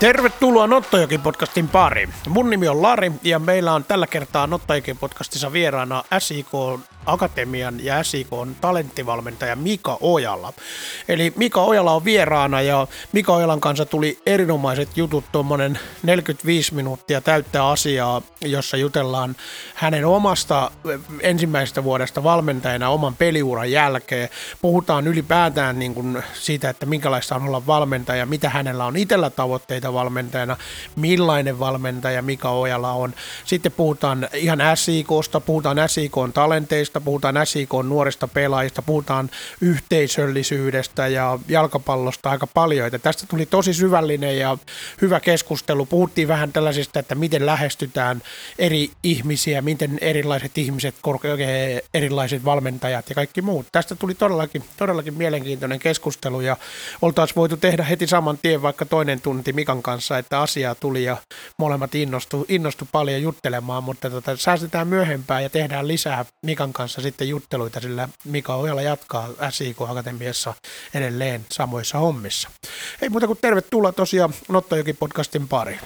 Tervetuloa Nottojoki-podcastin pariin. Mun nimi on Lari ja meillä on tällä kertaa Nottojoki-podcastissa vieraana SIK Akatemian ja SIK talenttivalmentaja Mika Ojala. Eli Mika Ojala on vieraana ja Mika Ojalan kanssa tuli erinomaiset jutut, tuommoinen 45 minuuttia täyttää asiaa, jossa jutellaan hänen omasta ensimmäisestä vuodesta valmentajana oman peliuran jälkeen. Puhutaan ylipäätään niin kuin siitä, että minkälaista on olla valmentaja, mitä hänellä on itsellä tavoitteita valmentajana, millainen valmentaja Mika Ojala on. Sitten puhutaan ihan SIKsta, puhutaan SIK talenteista, puhutaan SIK nuorista pelaajista, puhutaan yhteisöllisyydestä ja jalkapallosta aika paljon. Että tästä tuli tosi syvällinen ja hyvä keskustelu. Puhuttiin vähän tällaisista, että miten lähestytään eri ihmisiä, miten erilaiset ihmiset, erilaiset valmentajat ja kaikki muut. Tästä tuli todellakin, todellakin mielenkiintoinen keskustelu ja oltaisiin voitu tehdä heti saman tien vaikka toinen tunti Mikan kanssa, että asiaa tuli ja molemmat innostu, innostu paljon juttelemaan, mutta tota, säästetään myöhempään ja tehdään lisää Mikan kanssa sitten jutteluita, sillä Mika Ojala jatkaa SIK Akatemiassa edelleen samoissa hommissa. Ei muuta kuin tervetuloa tosiaan Nottojoki podcastin pariin.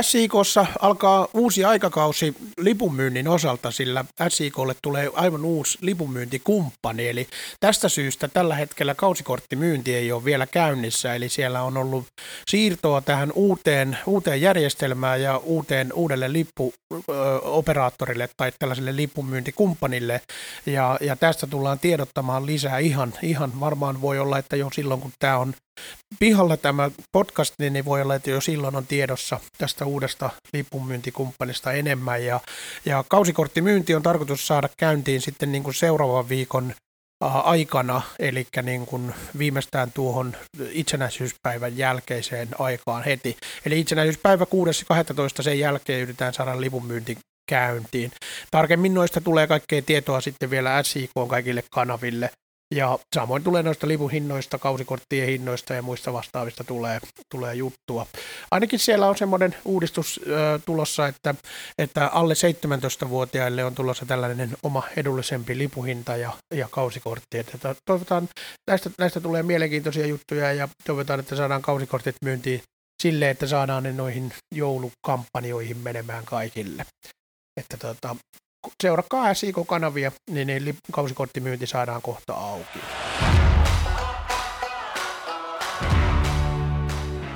SIKssa alkaa uusi aikakausi lipunmyynnin osalta, sillä SIKlle tulee aivan uusi lipunmyyntikumppani, eli tästä syystä tällä hetkellä kausikorttimyynti ei ole vielä käynnissä, eli siellä on ollut siirtoa tähän uuteen, uuteen järjestelmään ja uuteen, uudelle lippuoperaattorille tai tällaiselle lipunmyyntikumppanille, ja, ja tästä tullaan tiedottamaan lisää. Ihan, ihan varmaan voi olla, että jo silloin kun tämä on pihalla tämä podcast, niin voi olla, että jo silloin on tiedossa tästä uudesta lipunmyyntikumppanista enemmän. Ja, ja kausikorttimyynti on tarkoitus saada käyntiin sitten niin kuin seuraavan viikon aikana, eli niin kuin viimeistään tuohon itsenäisyyspäivän jälkeiseen aikaan heti. Eli itsenäisyyspäivä 6.12. sen jälkeen yritetään saada lipunmyynti käyntiin. Tarkemmin noista tulee kaikkea tietoa sitten vielä SIK kaikille kanaville ja samoin tulee noista lipuhinnoista, kausikorttien hinnoista ja muista vastaavista tulee, tulee juttua. Ainakin siellä on semmoinen uudistus ö, tulossa, että, että alle 17-vuotiaille on tulossa tällainen oma edullisempi lipuhinta ja, ja kausikortti. Että toivotaan, näistä, näistä tulee mielenkiintoisia juttuja ja toivotaan, että saadaan kausikortit myyntiin sille, että saadaan ne noihin joulukampanjoihin menemään kaikille. Että tota, seurakkaa SIK-kanavia, niin, niin kausikorttimyynti saadaan kohta auki.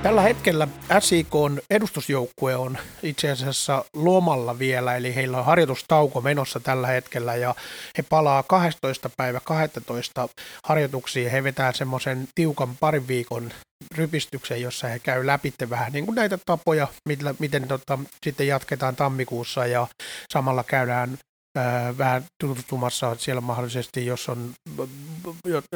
Tällä hetkellä SIKn edustusjoukkue on itse asiassa lomalla vielä, eli heillä on harjoitustauko menossa tällä hetkellä ja he palaa 12. päivä 12 harjoituksiin. He vetää semmoisen tiukan parin viikon rypistyksen, jossa he käy läpi vähän niin kuin näitä tapoja, miten, miten tota, sitten jatketaan tammikuussa ja samalla käydään ää, vähän tutustumassa siellä mahdollisesti, jos on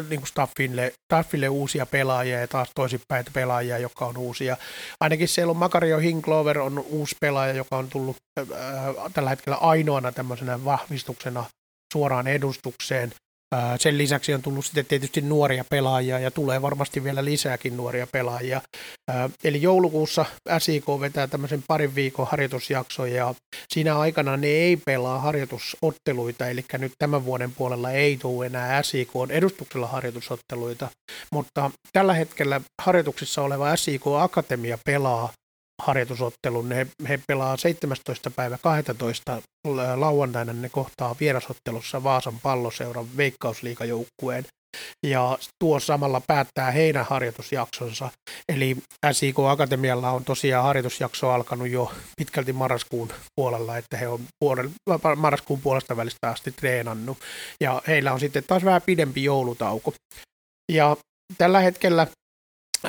niin kuin staffille, staffille uusia pelaajia ja taas toisinpäin pelaajia, jotka on uusia. Ainakin siellä on Makario Hinklover on uusi pelaaja, joka on tullut ää, tällä hetkellä ainoana tämmöisenä vahvistuksena suoraan edustukseen. Sen lisäksi on tullut sitten tietysti nuoria pelaajia ja tulee varmasti vielä lisääkin nuoria pelaajia. Eli joulukuussa SIK vetää tämmöisen parin viikon harjoitusjakson ja siinä aikana ne ei pelaa harjoitusotteluita, eli nyt tämän vuoden puolella ei tule enää SIK edustuksella harjoitusotteluita, mutta tällä hetkellä harjoituksissa oleva SIK Akatemia pelaa harjoitusottelun. He, he pelaa 17. päivä 12. lauantaina ne kohtaa vierasottelussa Vaasan palloseuran veikkausliikajoukkueen. Ja tuo samalla päättää heidän harjoitusjaksonsa. Eli SIK Akatemialla on tosiaan harjoitusjakso alkanut jo pitkälti marraskuun puolella, että he on puolen, marraskuun puolesta välistä asti treenannut. Ja heillä on sitten taas vähän pidempi joulutauko. Ja tällä hetkellä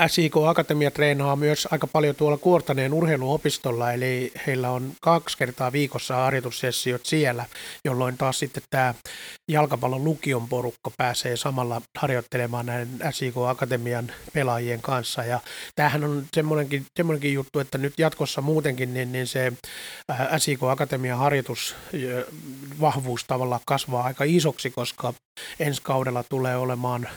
SIK Akatemia treenaa myös aika paljon tuolla Kuortaneen urheiluopistolla, eli heillä on kaksi kertaa viikossa harjoitussessiot siellä, jolloin taas sitten tämä jalkapallon lukion porukka pääsee samalla harjoittelemaan näiden SIK Akatemian pelaajien kanssa. Ja tämähän on semmoinenkin, semmoinenkin juttu, että nyt jatkossa muutenkin niin, niin se SIK Akatemian harjoitusvahvuus tavallaan kasvaa aika isoksi, koska ensi kaudella tulee olemaan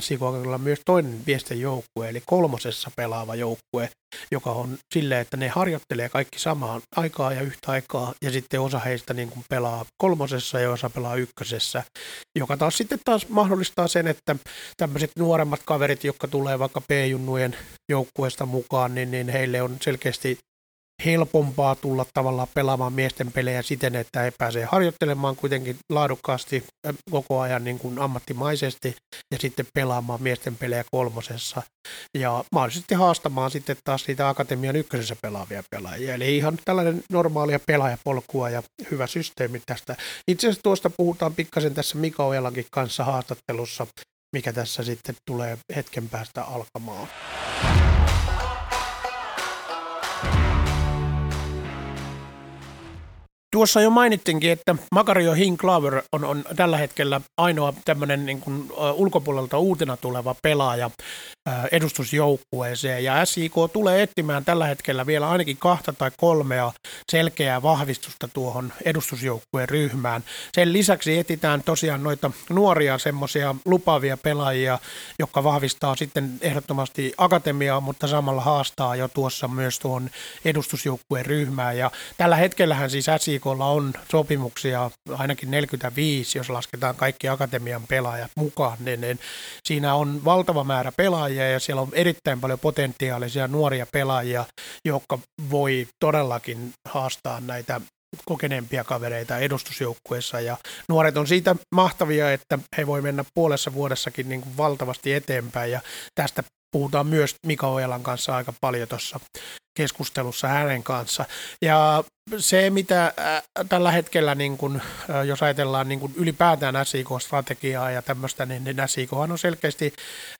SIK myös toinen viesten joukkue, eli kolmosessa pelaava joukkue, joka on silleen, että ne harjoittelee kaikki samaan aikaa ja yhtä aikaa, ja sitten osa heistä niin kuin pelaa kolmosessa ja osa pelaa ykkösessä, joka taas sitten taas mahdollistaa sen, että tämmöiset nuoremmat kaverit, jotka tulee vaikka P-junnujen joukkueesta mukaan, niin, niin heille on selkeästi helpompaa tulla tavallaan pelaamaan miesten pelejä siten, että he pääsee harjoittelemaan kuitenkin laadukkaasti koko ajan niin kuin ammattimaisesti ja sitten pelaamaan miesten pelejä kolmosessa ja mahdollisesti haastamaan sitten taas niitä akatemian ykkösessä pelaavia pelaajia. Eli ihan tällainen normaalia pelaajapolkua ja hyvä systeemi tästä. Itse asiassa tuosta puhutaan pikkasen tässä Mika Ojalankin kanssa haastattelussa, mikä tässä sitten tulee hetken päästä alkamaan. Tuossa jo mainittinkin, että Makario Hinklaver on, on tällä hetkellä ainoa tämmöinen niin ulkopuolelta uutena tuleva pelaaja edustusjoukkueeseen. Ja SIK tulee etsimään tällä hetkellä vielä ainakin kahta tai kolmea selkeää vahvistusta tuohon edustusjoukkueen ryhmään. Sen lisäksi etitään tosiaan noita nuoria semmoisia lupaavia pelaajia, jotka vahvistaa sitten ehdottomasti akatemiaa, mutta samalla haastaa jo tuossa myös tuon edustusjoukkueen ryhmään. Ja tällä hetkellähän siis SIKlla on sopimuksia ainakin 45, jos lasketaan kaikki akatemian pelaajat mukaan, niin, niin siinä on valtava määrä pelaajia pelaajia ja siellä on erittäin paljon potentiaalisia nuoria pelaajia, jotka voi todellakin haastaa näitä kokeneempia kavereita edustusjoukkueessa. Ja nuoret on siitä mahtavia, että he voi mennä puolessa vuodessakin niin kuin valtavasti eteenpäin. Ja tästä puhutaan myös Mika Ojalan kanssa aika paljon tuossa keskustelussa hänen kanssa. Ja se, mitä tällä hetkellä, niin kun, jos ajatellaan niin kun ylipäätään SIK-strategiaa ja tämmöistä, niin, niin SIK on selkeästi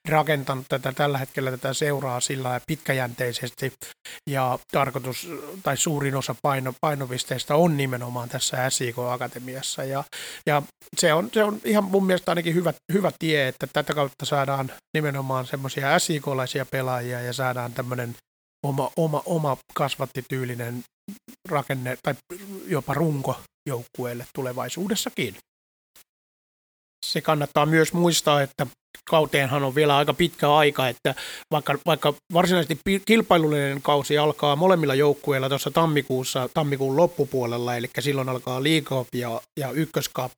rakentanut tätä tällä hetkellä tätä seuraa sillä pitkäjänteisesti ja tarkoitus tai suurin osa paino, painopisteistä on nimenomaan tässä SIK-akatemiassa ja, ja se, on, se on ihan mun mielestä ainakin hyvä, hyvä tie, että tätä kautta saadaan nimenomaan semmoisia SIK-laisia pelaajia ja saadaan tämmöinen oma, oma, oma kasvattityylinen rakenne tai jopa runko joukkueelle tulevaisuudessakin. Se kannattaa myös muistaa, että kauteenhan on vielä aika pitkä aika, että vaikka, vaikka varsinaisesti kilpailullinen kausi alkaa molemmilla joukkueilla tuossa tammikuussa, tammikuun loppupuolella, eli silloin alkaa League ja, ja Ykköskap,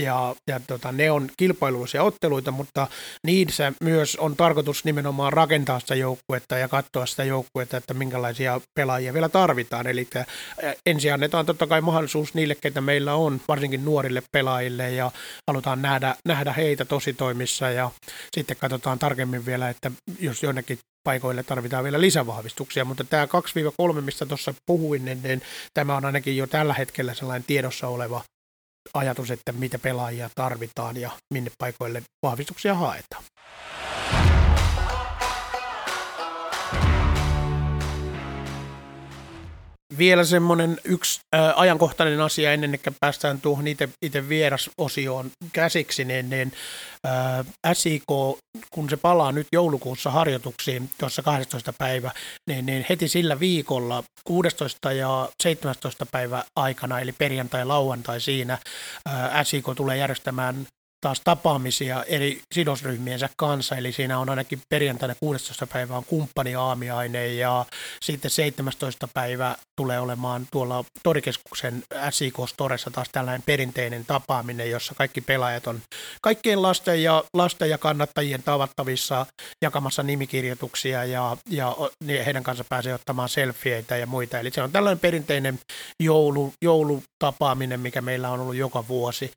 ja, ja tota, ne on kilpailullisia otteluita, mutta niissä myös on tarkoitus nimenomaan rakentaa sitä joukkuetta ja katsoa sitä joukkuetta, että minkälaisia pelaajia vielä tarvitaan, eli ensin annetaan totta kai mahdollisuus niille, ketä meillä on, varsinkin nuorille pelaajille, ja halutaan nähdä, nähdä heitä tositoimissa, ja sitten katsotaan tarkemmin vielä, että jos jonnekin paikoille tarvitaan vielä lisävahvistuksia, mutta tämä 2-3, mistä tuossa puhuin, niin, niin tämä on ainakin jo tällä hetkellä sellainen tiedossa oleva ajatus, että mitä pelaajia tarvitaan ja minne paikoille vahvistuksia haetaan. Vielä semmoinen yksi ää, ajankohtainen asia ennen kuin päästään tuohon itse, vierasosioon käsiksi, niin, niin ää, SIK, kun se palaa nyt joulukuussa harjoituksiin tuossa 12. päivä, niin, niin heti sillä viikolla 16. ja 17. päivä aikana, eli perjantai lauantai siinä, ää, SIK tulee järjestämään taas tapaamisia eri sidosryhmiensä kanssa, eli siinä on ainakin perjantaina 16. päivä on kumppaniaamiaine ja sitten 17. päivä tulee olemaan tuolla Torikeskuksen SIK Storessa taas tällainen perinteinen tapaaminen, jossa kaikki pelaajat on kaikkien lasten ja, lasten ja kannattajien tavattavissa jakamassa nimikirjoituksia ja, ja heidän kanssa pääsee ottamaan selfieitä ja muita. Eli se on tällainen perinteinen joulu, joulutapaaminen, mikä meillä on ollut joka vuosi.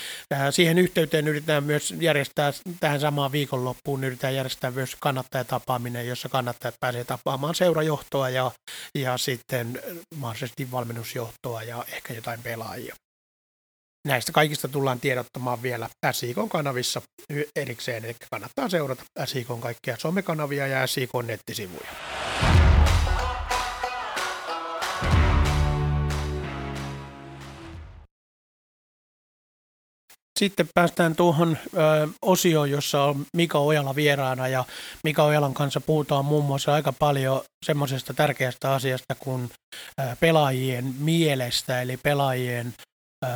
Siihen yhteyteen yritetään myös järjestää tähän samaan viikonloppuun, yritetään järjestää myös kannattajatapaaminen, jossa kannattajat pääsee tapaamaan seurajohtoa ja, ja sitten mahdollisesti valmennusjohtoa ja ehkä jotain pelaajia. Näistä kaikista tullaan tiedottamaan vielä SIKon kanavissa erikseen, eli kannattaa seurata SIKon kaikkia somekanavia ja SIKon nettisivuja. Sitten päästään tuohon ö, osioon, jossa on Mika Ojala vieraana ja Mika Ojalan kanssa puhutaan muun muassa aika paljon semmoisesta tärkeästä asiasta kuin ö, pelaajien mielestä, eli pelaajien ö,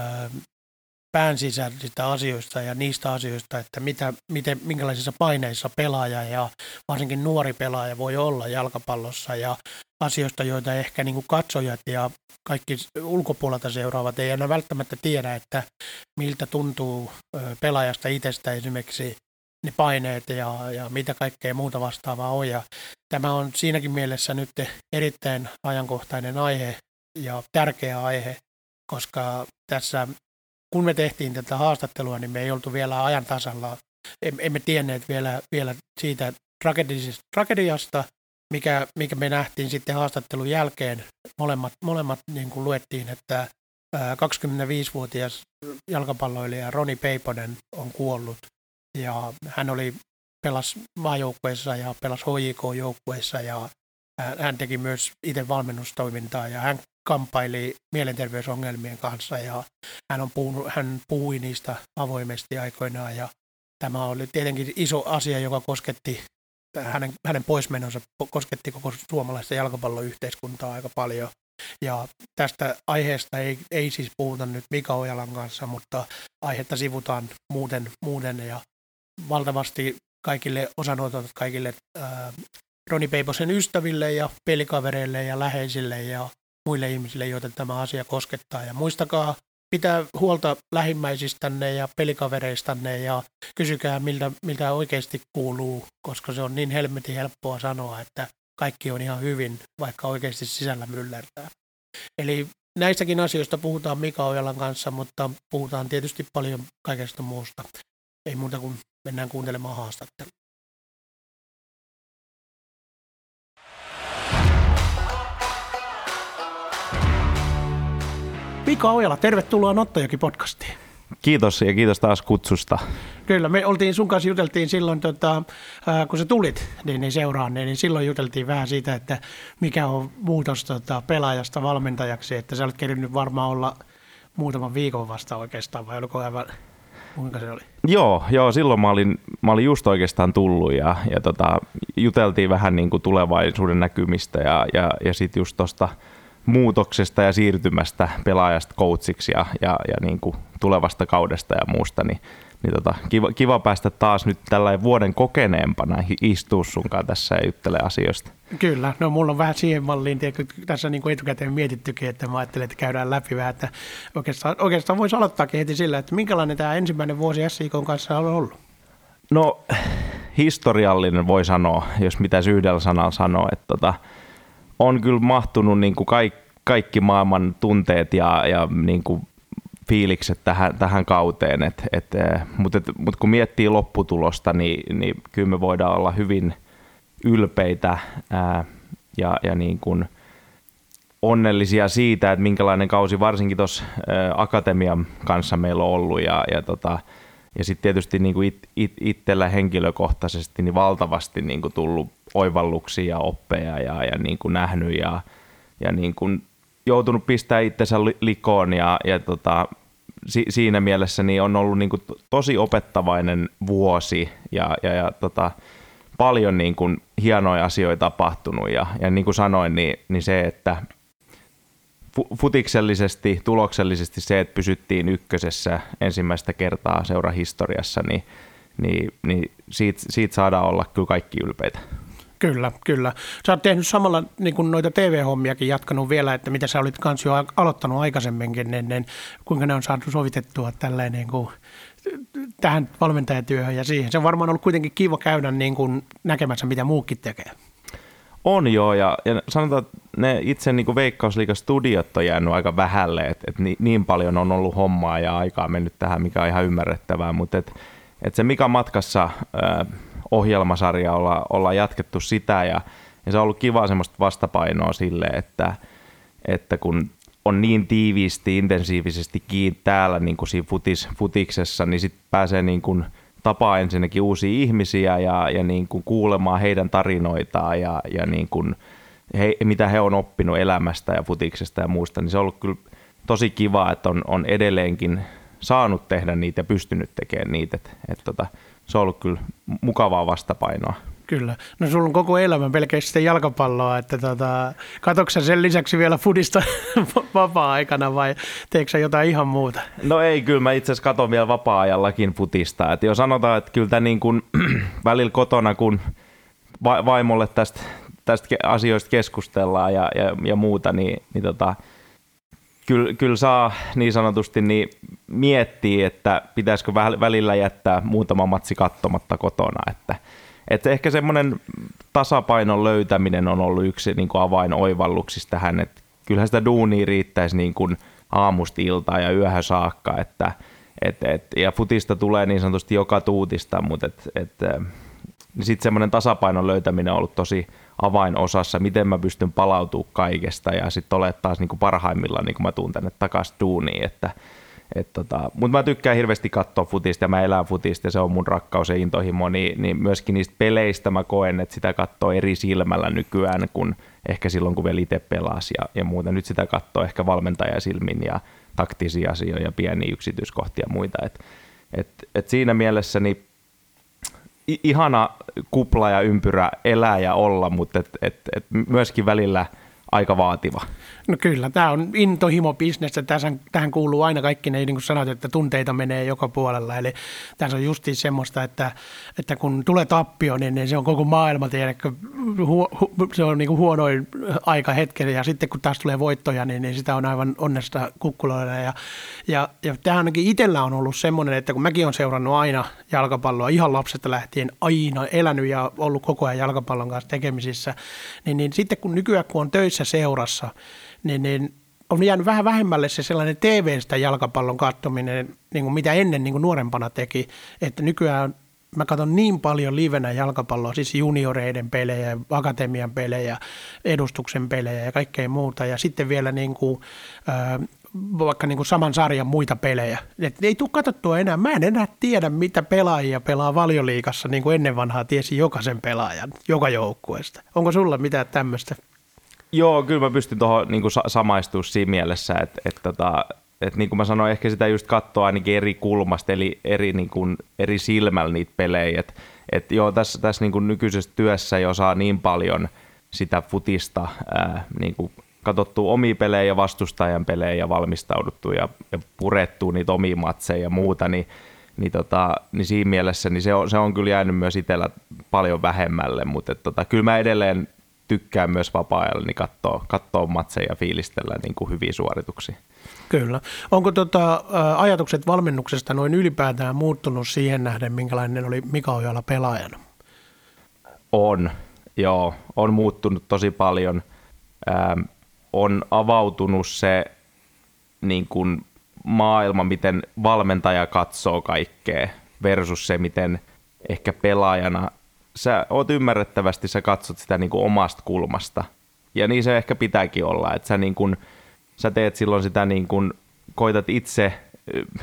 pään sisäisistä asioista ja niistä asioista, että mitä, miten, minkälaisissa paineissa pelaaja ja varsinkin nuori pelaaja voi olla jalkapallossa ja asioista, joita ehkä niin katsojat ja kaikki ulkopuolelta seuraavat ei aina välttämättä tiedä, että miltä tuntuu pelaajasta itsestä esimerkiksi ne paineet ja, ja mitä kaikkea muuta vastaavaa on. Ja tämä on siinäkin mielessä nyt erittäin ajankohtainen aihe ja tärkeä aihe, koska tässä kun me tehtiin tätä haastattelua, niin me ei oltu vielä ajan tasalla. Emme tienneet vielä, vielä siitä tragediasta, mikä, mikä me nähtiin sitten haastattelun jälkeen. Molemmat, molemmat niin kuin luettiin, että 25-vuotias jalkapalloilija Roni Peiponen on kuollut ja hän oli pelas maajoukkueessa ja pelas HJK-joukkueessa ja hän teki myös itse valmennustoimintaa ja hän kamppaili mielenterveysongelmien kanssa ja hän, on puhunut, hän puhui niistä avoimesti aikoinaan ja tämä oli tietenkin iso asia, joka kosketti hänen, hänen poismenonsa kosketti koko suomalaista jalkapalloyhteiskuntaa aika paljon. Ja tästä aiheesta ei, ei siis puhuta nyt Mika Ojalan kanssa, mutta aihetta sivutaan muuten, muuten ja valtavasti kaikille osanotot, kaikille ää, Roni Peiposen ystäville ja pelikavereille ja läheisille ja muille ihmisille, joita tämä asia koskettaa. Ja muistakaa pitää huolta lähimmäisistänne ja pelikavereistanne ja kysykää, miltä, miltä oikeasti kuuluu, koska se on niin helmetin helppoa sanoa, että kaikki on ihan hyvin, vaikka oikeasti sisällä myllärtää. Eli näistäkin asioista puhutaan Mika Ojalan kanssa, mutta puhutaan tietysti paljon kaikesta muusta. Ei muuta kuin mennään kuuntelemaan haastattelua. Mika Ojala, tervetuloa Nottojoki podcastiin. Kiitos ja kiitos taas kutsusta. Kyllä, me oltiin sun kanssa juteltiin silloin, tota, kun sä tulit niin, niin seuraan, niin, niin silloin juteltiin vähän siitä, että mikä on muutos tota, pelaajasta valmentajaksi, että sä olet kerännyt varmaan olla muutaman viikon vasta oikeastaan, vai oliko aivan Kuinka se oli? Joo, joo silloin mä olin, mä olin just oikeastaan tullut ja, ja tota, juteltiin vähän niin kuin tulevaisuuden näkymistä ja, ja, ja sitten just tuosta muutoksesta ja siirtymästä pelaajasta coachiksi ja, ja, ja niin kuin tulevasta kaudesta ja muusta, niin, niin tota, kiva, kiva päästä taas nyt tällä vuoden kokeneempana istua sunkaan tässä ja juttelee asioista. Kyllä, no mulla on vähän siihen malliin, tiedätkö, tässä niin kuin etukäteen mietittykin, että mä ajattelin, että käydään läpi vähän, että oikeastaan, oikeastaan voisi aloittaakin heti sillä, että minkälainen tämä ensimmäinen vuosi SIK kanssa on ollut? No historiallinen voi sanoa, jos mitä yhdellä sanalla sanoo, että tota, on kyllä mahtunut niin kuin kaikki, kaikki maailman tunteet ja, ja niin kuin fiilikset tähän, tähän kauteen, et, et, eh, mutta et, mut kun miettii lopputulosta, niin, niin kyllä me voidaan olla hyvin ylpeitä ää, ja, ja niin kuin onnellisia siitä, että minkälainen kausi varsinkin tuossa akatemian kanssa meillä on ollut ja, ja tota, ja sitten tietysti niin kuin it, it, itsellä henkilökohtaisesti niin valtavasti niin kuin tullut oivalluksia ja oppeja ja, ja niin kuin nähnyt ja, ja niin kuin joutunut pistää itsensä likoon ja, ja tota, si, siinä mielessä niin on ollut niin kuin tosi opettavainen vuosi ja, ja, ja tota, paljon niin kuin hienoja asioita tapahtunut ja, ja niin kuin sanoin, niin, niin se, että futiksellisesti, tuloksellisesti se, että pysyttiin ykkösessä ensimmäistä kertaa seurahistoriassa, niin, niin, niin siitä, siitä saadaan olla kyllä kaikki ylpeitä. Kyllä, kyllä. Sä oot tehnyt samalla niin kuin noita TV-hommiakin jatkanut vielä, että mitä sä olit kanssa jo aloittanut aikaisemminkin, niin, niin kuinka ne on saatu sovitettua tälleen niin kuin, tähän valmentajatyöhön ja siihen. Se on varmaan ollut kuitenkin kiva käydä niin kuin näkemässä, mitä muukin tekee. On joo, ja, ja sanotaan, että ne itse niin Veikkausliiga-studiot on jäänyt aika vähälle, että, että niin, niin paljon on ollut hommaa ja aikaa mennyt tähän, mikä on ihan ymmärrettävää, mutta että, että se mikä matkassa äh, ohjelmasarja olla, ollaan jatkettu sitä, ja, ja se on ollut kiva semmoista vastapainoa sille, että, että kun on niin tiiviisti, intensiivisesti kiinni täällä niin kuin siinä futis, futiksessa, niin sitten pääsee niin kuin – tapaa ensinnäkin uusia ihmisiä ja, ja niin kuin kuulemaan heidän tarinoitaan ja, ja niin kuin he, mitä he on oppinut elämästä ja futiksesta ja muusta, niin se on ollut kyllä tosi kiva, että on, on edelleenkin saanut tehdä niitä ja pystynyt tekemään niitä. Et, et tota, se on ollut kyllä mukavaa vastapainoa. Kyllä. No sulla on koko elämä pelkästään jalkapalloa, että tota, katoksa sen lisäksi vielä fudista vapaa-aikana vai teekö jotain ihan muuta? No ei, kyllä mä itse asiassa katon vielä vapaa-ajallakin futista. Että jo sanotaan, että kyllä niin kuin, välillä kotona, kun va- vaimolle tästä, tästä asioista keskustellaan ja, ja, ja muuta, niin, niin tota, kyllä, kyllä saa niin sanotusti niin miettiä, että pitäisikö välillä jättää muutama matsi katsomatta kotona, että – että ehkä semmoinen tasapainon löytäminen on ollut yksi niin kuin avainoivalluksista tähän, että kyllähän sitä duunia riittäisi niin kuin aamusta iltaa ja yöhön saakka, että et, et, ja futista tulee niin sanotusti joka tuutista, mutta et, et, niin sitten semmoinen tasapainon löytäminen on ollut tosi avainosassa, miten mä pystyn palautumaan kaikesta ja sitten olet taas niin kuin parhaimmillaan, niin kuin mä tuun tänne takaisin duuniin, että tota, Mutta mä tykkään hirveästi katsoa futista ja mä elän futista ja se on mun rakkaus ja intohimo, niin, niin myöskin niistä peleistä mä koen, että sitä katsoo eri silmällä nykyään kuin ehkä silloin, kun vielä itse pelasi ja, ja muuta. Nyt sitä katsoo ehkä valmentajasilmin ja taktisia asioita ja pieniä yksityiskohtia ja muita. Et, et, et siinä mielessä niin ihana kupla ja ympyrä elää ja olla, mutta et, et, et myöskin välillä aika vaativa. No kyllä, tämä on intohimo-bisnestä. Tähän, tähän kuuluu aina kaikki ne, niin kuin sanoit, että tunteita menee joka puolella. Eli tässä on justiin semmoista, että, että kun tulee tappio, niin, niin se on koko maailma, tiedätkö, hu, hu, se on niin kuin huonoin aika hetkellä. Ja sitten kun taas tulee voittoja, niin, niin sitä on aivan onnesta kukkuloilla. Ja, ja, ja tämä ainakin itsellä on ollut semmoinen, että kun mäkin olen seurannut aina jalkapalloa ihan lapsesta lähtien, aina elänyt ja ollut koko ajan jalkapallon kanssa tekemisissä, niin, niin sitten kun nykyään kun on töissä seurassa, niin, niin on jäänyt vähän vähemmälle se sellainen TV-stä jalkapallon katsominen, niin kuin mitä ennen niin kuin nuorempana teki, että nykyään mä katson niin paljon livenä jalkapalloa, siis junioreiden pelejä, akatemian pelejä, edustuksen pelejä ja kaikkea muuta. Ja sitten vielä niin kuin, äh, vaikka niin kuin saman sarjan muita pelejä. Et ei tule katsottua enää. Mä en enää tiedä, mitä pelaajia pelaa valioliikassa, niin kuin ennen vanhaa tiesi jokaisen pelaajan, joka joukkueesta. Onko sulla mitään tämmöistä Joo, kyllä mä pystyn tuohon niin samaistumaan siinä mielessä, että, että, tota, että, että niin kuin mä sanoin, ehkä sitä just katsoa ainakin eri kulmasta, eli eri, niin kuin, eri silmällä niitä pelejä. Että, että joo, tässä, tässä niin kuin nykyisessä työssä jo saa niin paljon sitä futista ää, niin kuin katsottu omia pelejä ja vastustajan pelejä valmistauduttu ja, ja purettu niitä omia matseja ja muuta, niin, niin, tota, niin siinä mielessä niin se, on, se on kyllä jäänyt myös itsellä paljon vähemmälle, mutta et, tota, kyllä mä edelleen tykkää myös vapaa-ajalla niin katsoa, katsoa matseja ja fiilistellä niin kuin hyviä suorituksia. Kyllä. Onko tota, ajatukset valmennuksesta noin ylipäätään muuttunut siihen nähden, minkälainen oli Mika Ojala pelaajana? On, joo. On muuttunut tosi paljon. Ähm, on avautunut se niin kuin maailma, miten valmentaja katsoo kaikkea versus se, miten ehkä pelaajana sä oot ymmärrettävästi, sä katsot sitä niin kuin omasta kulmasta. Ja niin se ehkä pitääkin olla, että sä, niin kuin, sä teet silloin sitä niin kuin, koitat itse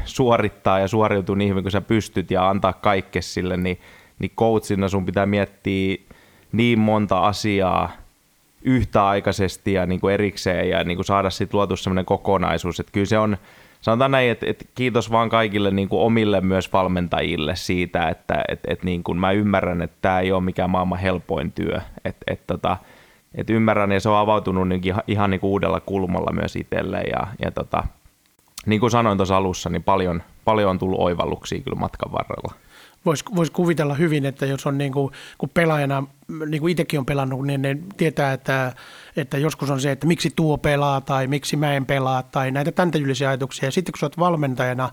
suorittaa ja suoriutua niin hyvin kuin sä pystyt ja antaa kaikke sille, niin, niin coachina sun pitää miettiä niin monta asiaa yhtäaikaisesti ja niin kuin erikseen ja niin kuin saada sitten luotu sellainen kokonaisuus, että kyllä se on, sanotaan näin, että, että kiitos vaan kaikille niin kuin omille myös valmentajille siitä, että että että niin kuin mä ymmärrän, että tämä ei ole mikään maailman helpoin työ. Että että tota, että ymmärrän ja se on avautunut niin ihan, ihan niin kuin uudella kulmalla myös itselle ja, ja tota, niin kuin sanoin tuossa alussa, niin paljon, paljon on tullut oivalluksia kyllä matkan varrella voisi vois kuvitella hyvin, että jos on niin kuin, kun pelaajana, niin kuin itsekin on pelannut, niin ne tietää, että, että joskus on se, että miksi tuo pelaa tai miksi mä en pelaa tai näitä tämän ajatuksia. Ja sitten kun sä oot valmentajana,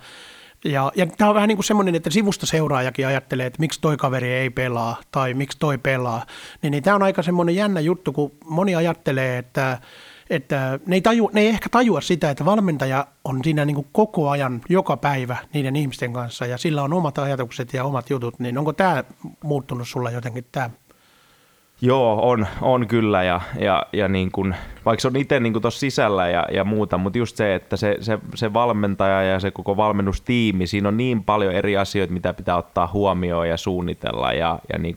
ja, ja tämä on vähän niin kuin semmoinen, että sivusta seuraajakin ajattelee, että miksi toi kaveri ei pelaa tai miksi toi pelaa. Niin, niin tämä on aika semmoinen jännä juttu, kun moni ajattelee, että että ne ei, taju, ne ei ehkä tajua sitä, että valmentaja on siinä niin kuin koko ajan, joka päivä niiden ihmisten kanssa ja sillä on omat ajatukset ja omat jutut, niin onko tämä muuttunut sulla jotenkin tämä? Joo, on, on kyllä ja, ja, ja niin kuin, vaikka se on itse niin tuossa sisällä ja, ja muuta, mutta just se, että se, se, se valmentaja ja se koko valmennustiimi, siinä on niin paljon eri asioita, mitä pitää ottaa huomioon ja suunnitella ja, ja niin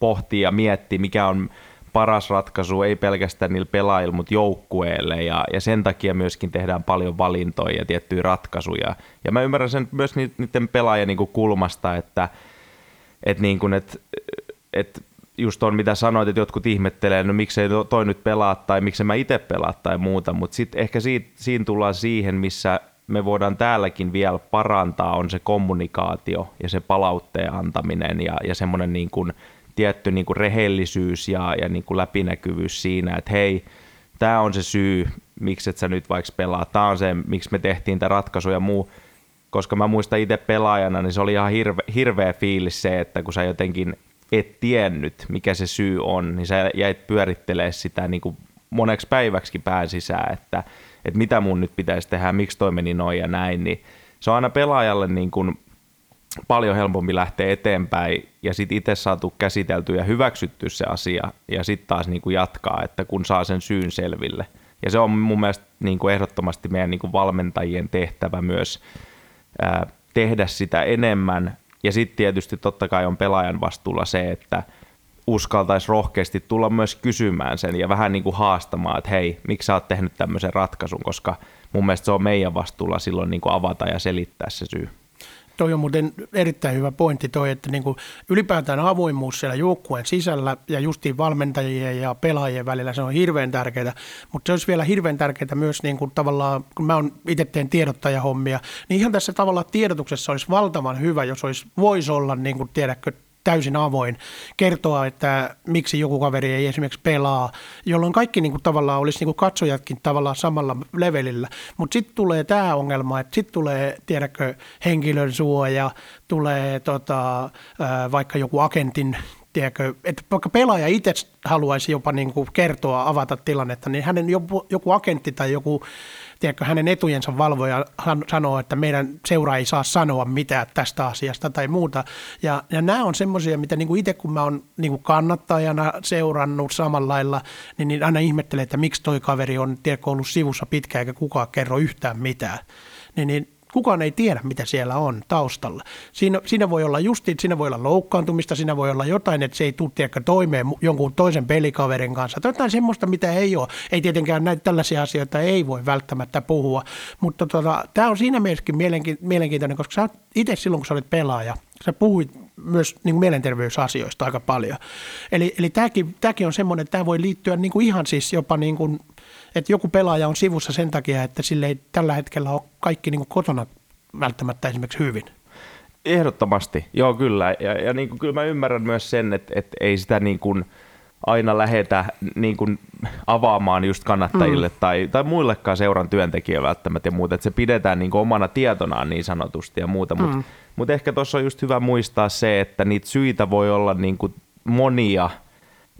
pohtia ja miettiä, mikä on paras ratkaisu ei pelkästään niillä pelaajilla, mutta joukkueelle ja, ja sen takia myöskin tehdään paljon valintoja ja tiettyjä ratkaisuja. Ja mä ymmärrän sen myös niiden pelaajien niin kulmasta, että, että, niin että, että just on mitä sanoit, että jotkut ihmettelee, no miksei toi nyt pelaa tai miksi mä itse pelaa tai muuta, mutta sitten ehkä siitä, siinä tullaan siihen, missä me voidaan täälläkin vielä parantaa, on se kommunikaatio ja se palautteen antaminen ja, ja semmoinen niin kuin tietty niin kuin rehellisyys ja, ja niin kuin läpinäkyvyys siinä, että hei, tämä on se syy, miksi et sä nyt vaikka pelaa, tämä on se, miksi me tehtiin tämä ratkaisu ja muu, koska mä muistan itse pelaajana, niin se oli ihan hirve, hirveä fiilis se, että kun sä jotenkin et tiennyt, mikä se syy on, niin sä jäit pyörittelee sitä niin kuin moneksi päiväksi pään sisään, että, että mitä mun nyt pitäisi tehdä, miksi toi meni noin ja näin, niin se on aina pelaajalle niin kuin paljon helpompi lähteä eteenpäin ja sitten itse saatu käsitelty ja hyväksytty se asia ja sitten taas niin kuin jatkaa, että kun saa sen syyn selville. Ja se on mun mielestä niin kuin ehdottomasti meidän niin kuin valmentajien tehtävä myös ää, tehdä sitä enemmän. Ja sitten tietysti totta kai on pelaajan vastuulla se, että uskaltaisi rohkeasti tulla myös kysymään sen ja vähän niin kuin haastamaan, että hei, miksi sä oot tehnyt tämmöisen ratkaisun, koska mun mielestä se on meidän vastuulla silloin niin kuin avata ja selittää se syy. Toi on muuten erittäin hyvä pointti toi, että niin kuin ylipäätään avoimuus siellä joukkueen sisällä ja justiin valmentajien ja pelaajien välillä se on hirveän tärkeää, mutta se olisi vielä hirveän tärkeää myös niin kuin tavallaan, kun mä itse teen tiedottajahommia, niin ihan tässä tavallaan tiedotuksessa olisi valtavan hyvä, jos olisi, voisi olla niin kuin, tiedätkö, täysin avoin, kertoa, että miksi joku kaveri ei esimerkiksi pelaa, jolloin kaikki niin kuin, tavallaan olisi niin kuin katsojatkin tavallaan samalla levelillä. Mutta sitten tulee tämä ongelma, että sitten tulee, tiedätkö, henkilön suoja, tulee tota, vaikka joku agentin tiedätkö, että vaikka pelaaja itse haluaisi jopa niin kuin kertoa, avata tilannetta, niin hänen joku, joku agentti tai joku tiedätkö, hänen etujensa valvoja sanoo, että meidän seura ei saa sanoa mitään tästä asiasta tai muuta. Ja, ja nämä on semmoisia, mitä niin kuin itse kun mä oon niin kuin kannattajana seurannut samalla lailla, niin, niin aina ihmettelee, että miksi toi kaveri on tiedätkö, ollut sivussa pitkään eikä kukaan kerro yhtään mitään. Niin, niin kukaan ei tiedä, mitä siellä on taustalla. Siinä, siinä voi olla justi, siinä voi olla loukkaantumista, siinä voi olla jotain, että se ei tule tiedäkö, toimeen jonkun toisen pelikaverin kanssa. Tai jotain semmoista, mitä ei ole. Ei tietenkään näitä tällaisia asioita ei voi välttämättä puhua, mutta tota, tämä on siinä mielessäkin mielenkiintoinen, koska sä itse silloin, kun sä olet pelaaja, sä puhuit myös niin kuin mielenterveysasioista aika paljon. Eli, eli tämäkin, tämäkin on semmoinen, että tämä voi liittyä niin kuin ihan siis jopa niin kuin että joku pelaaja on sivussa sen takia, että sille ei tällä hetkellä ole kaikki niin kuin kotona välttämättä esimerkiksi hyvin. Ehdottomasti, joo kyllä. Ja, ja niin kuin, kyllä mä ymmärrän myös sen, että, että ei sitä niin kuin aina lähetä niin kuin avaamaan just kannattajille mm. tai, tai muillekaan seuran työntekijöille välttämättä ja muuta, että se pidetään niin kuin omana tietonaan niin sanotusti ja muuta, mutta mm. mut ehkä tuossa on just hyvä muistaa se, että niitä syitä voi olla niin kuin monia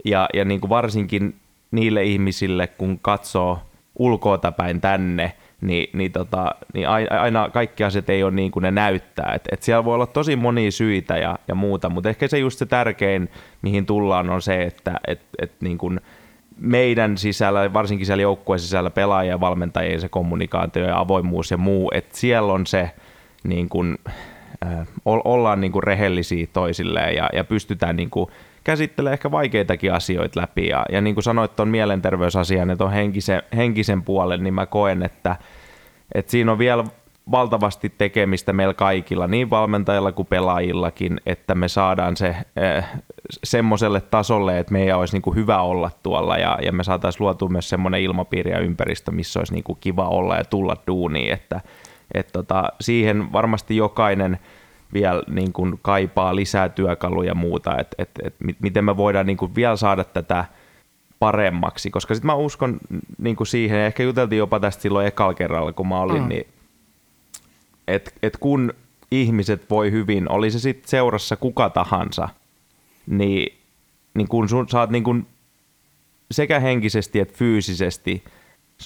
ja, ja niin kuin varsinkin niille ihmisille, kun katsoo ulkoota päin tänne, niin, niin, tota, niin aina kaikki asiat ei ole niin kuin ne näyttää. Et, et siellä voi olla tosi monia syitä ja, ja muuta, mutta ehkä se just se tärkein, mihin tullaan, on se, että et, et niin kuin meidän sisällä, varsinkin siellä joukkueen sisällä pelaajien, valmentajien se kommunikaatio ja avoimuus ja muu, että siellä on se, niin kuin, äh, ollaan niin kuin rehellisiä toisilleen ja, ja pystytään niin kuin käsittelee ehkä vaikeitakin asioita läpi. Ja, ja niin kuin sanoit tuon mielenterveysasian, että on henkisen, henkisen puolen, niin mä koen, että, että siinä on vielä valtavasti tekemistä meillä kaikilla, niin valmentajilla kuin pelaajillakin, että me saadaan se eh, semmoiselle tasolle, että meidän olisi niin kuin hyvä olla tuolla ja, ja me saataisiin luotua myös semmoinen ilmapiiri ja ympäristö, missä olisi niin kuin kiva olla ja tulla duuniin, että et tota, siihen varmasti jokainen – vielä niin kuin kaipaa lisää työkaluja ja muuta, että et, et, miten me voidaan niin kuin vielä saada tätä paremmaksi, koska sitten mä uskon niin kuin siihen, ehkä juteltiin jopa tästä silloin ekalla kerralla, kun mä olin, mm. niin että et kun ihmiset voi hyvin, oli se sitten seurassa kuka tahansa, niin, niin kun sun, sä oot niin kuin sekä henkisesti että fyysisesti,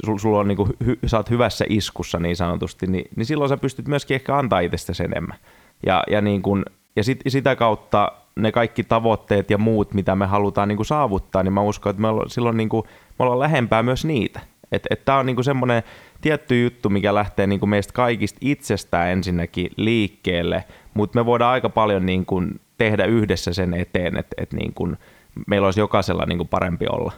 sul, sulla on niin kuin, hy, sä oot hyvässä iskussa niin sanotusti, niin, niin silloin sä pystyt myöskin ehkä antaa itsestäsi enemmän. Ja, ja, niin kuin, ja sit, sitä kautta ne kaikki tavoitteet ja muut, mitä me halutaan niin kuin saavuttaa, niin mä uskon, että me ollaan, silloin niin kuin, me ollaan lähempää myös niitä. Että et, tämä on niin semmoinen tietty juttu, mikä lähtee niin kuin meistä kaikista itsestään ensinnäkin liikkeelle, mutta me voidaan aika paljon niin kuin tehdä yhdessä sen eteen, että et niin meillä olisi jokaisella niin kuin parempi olla.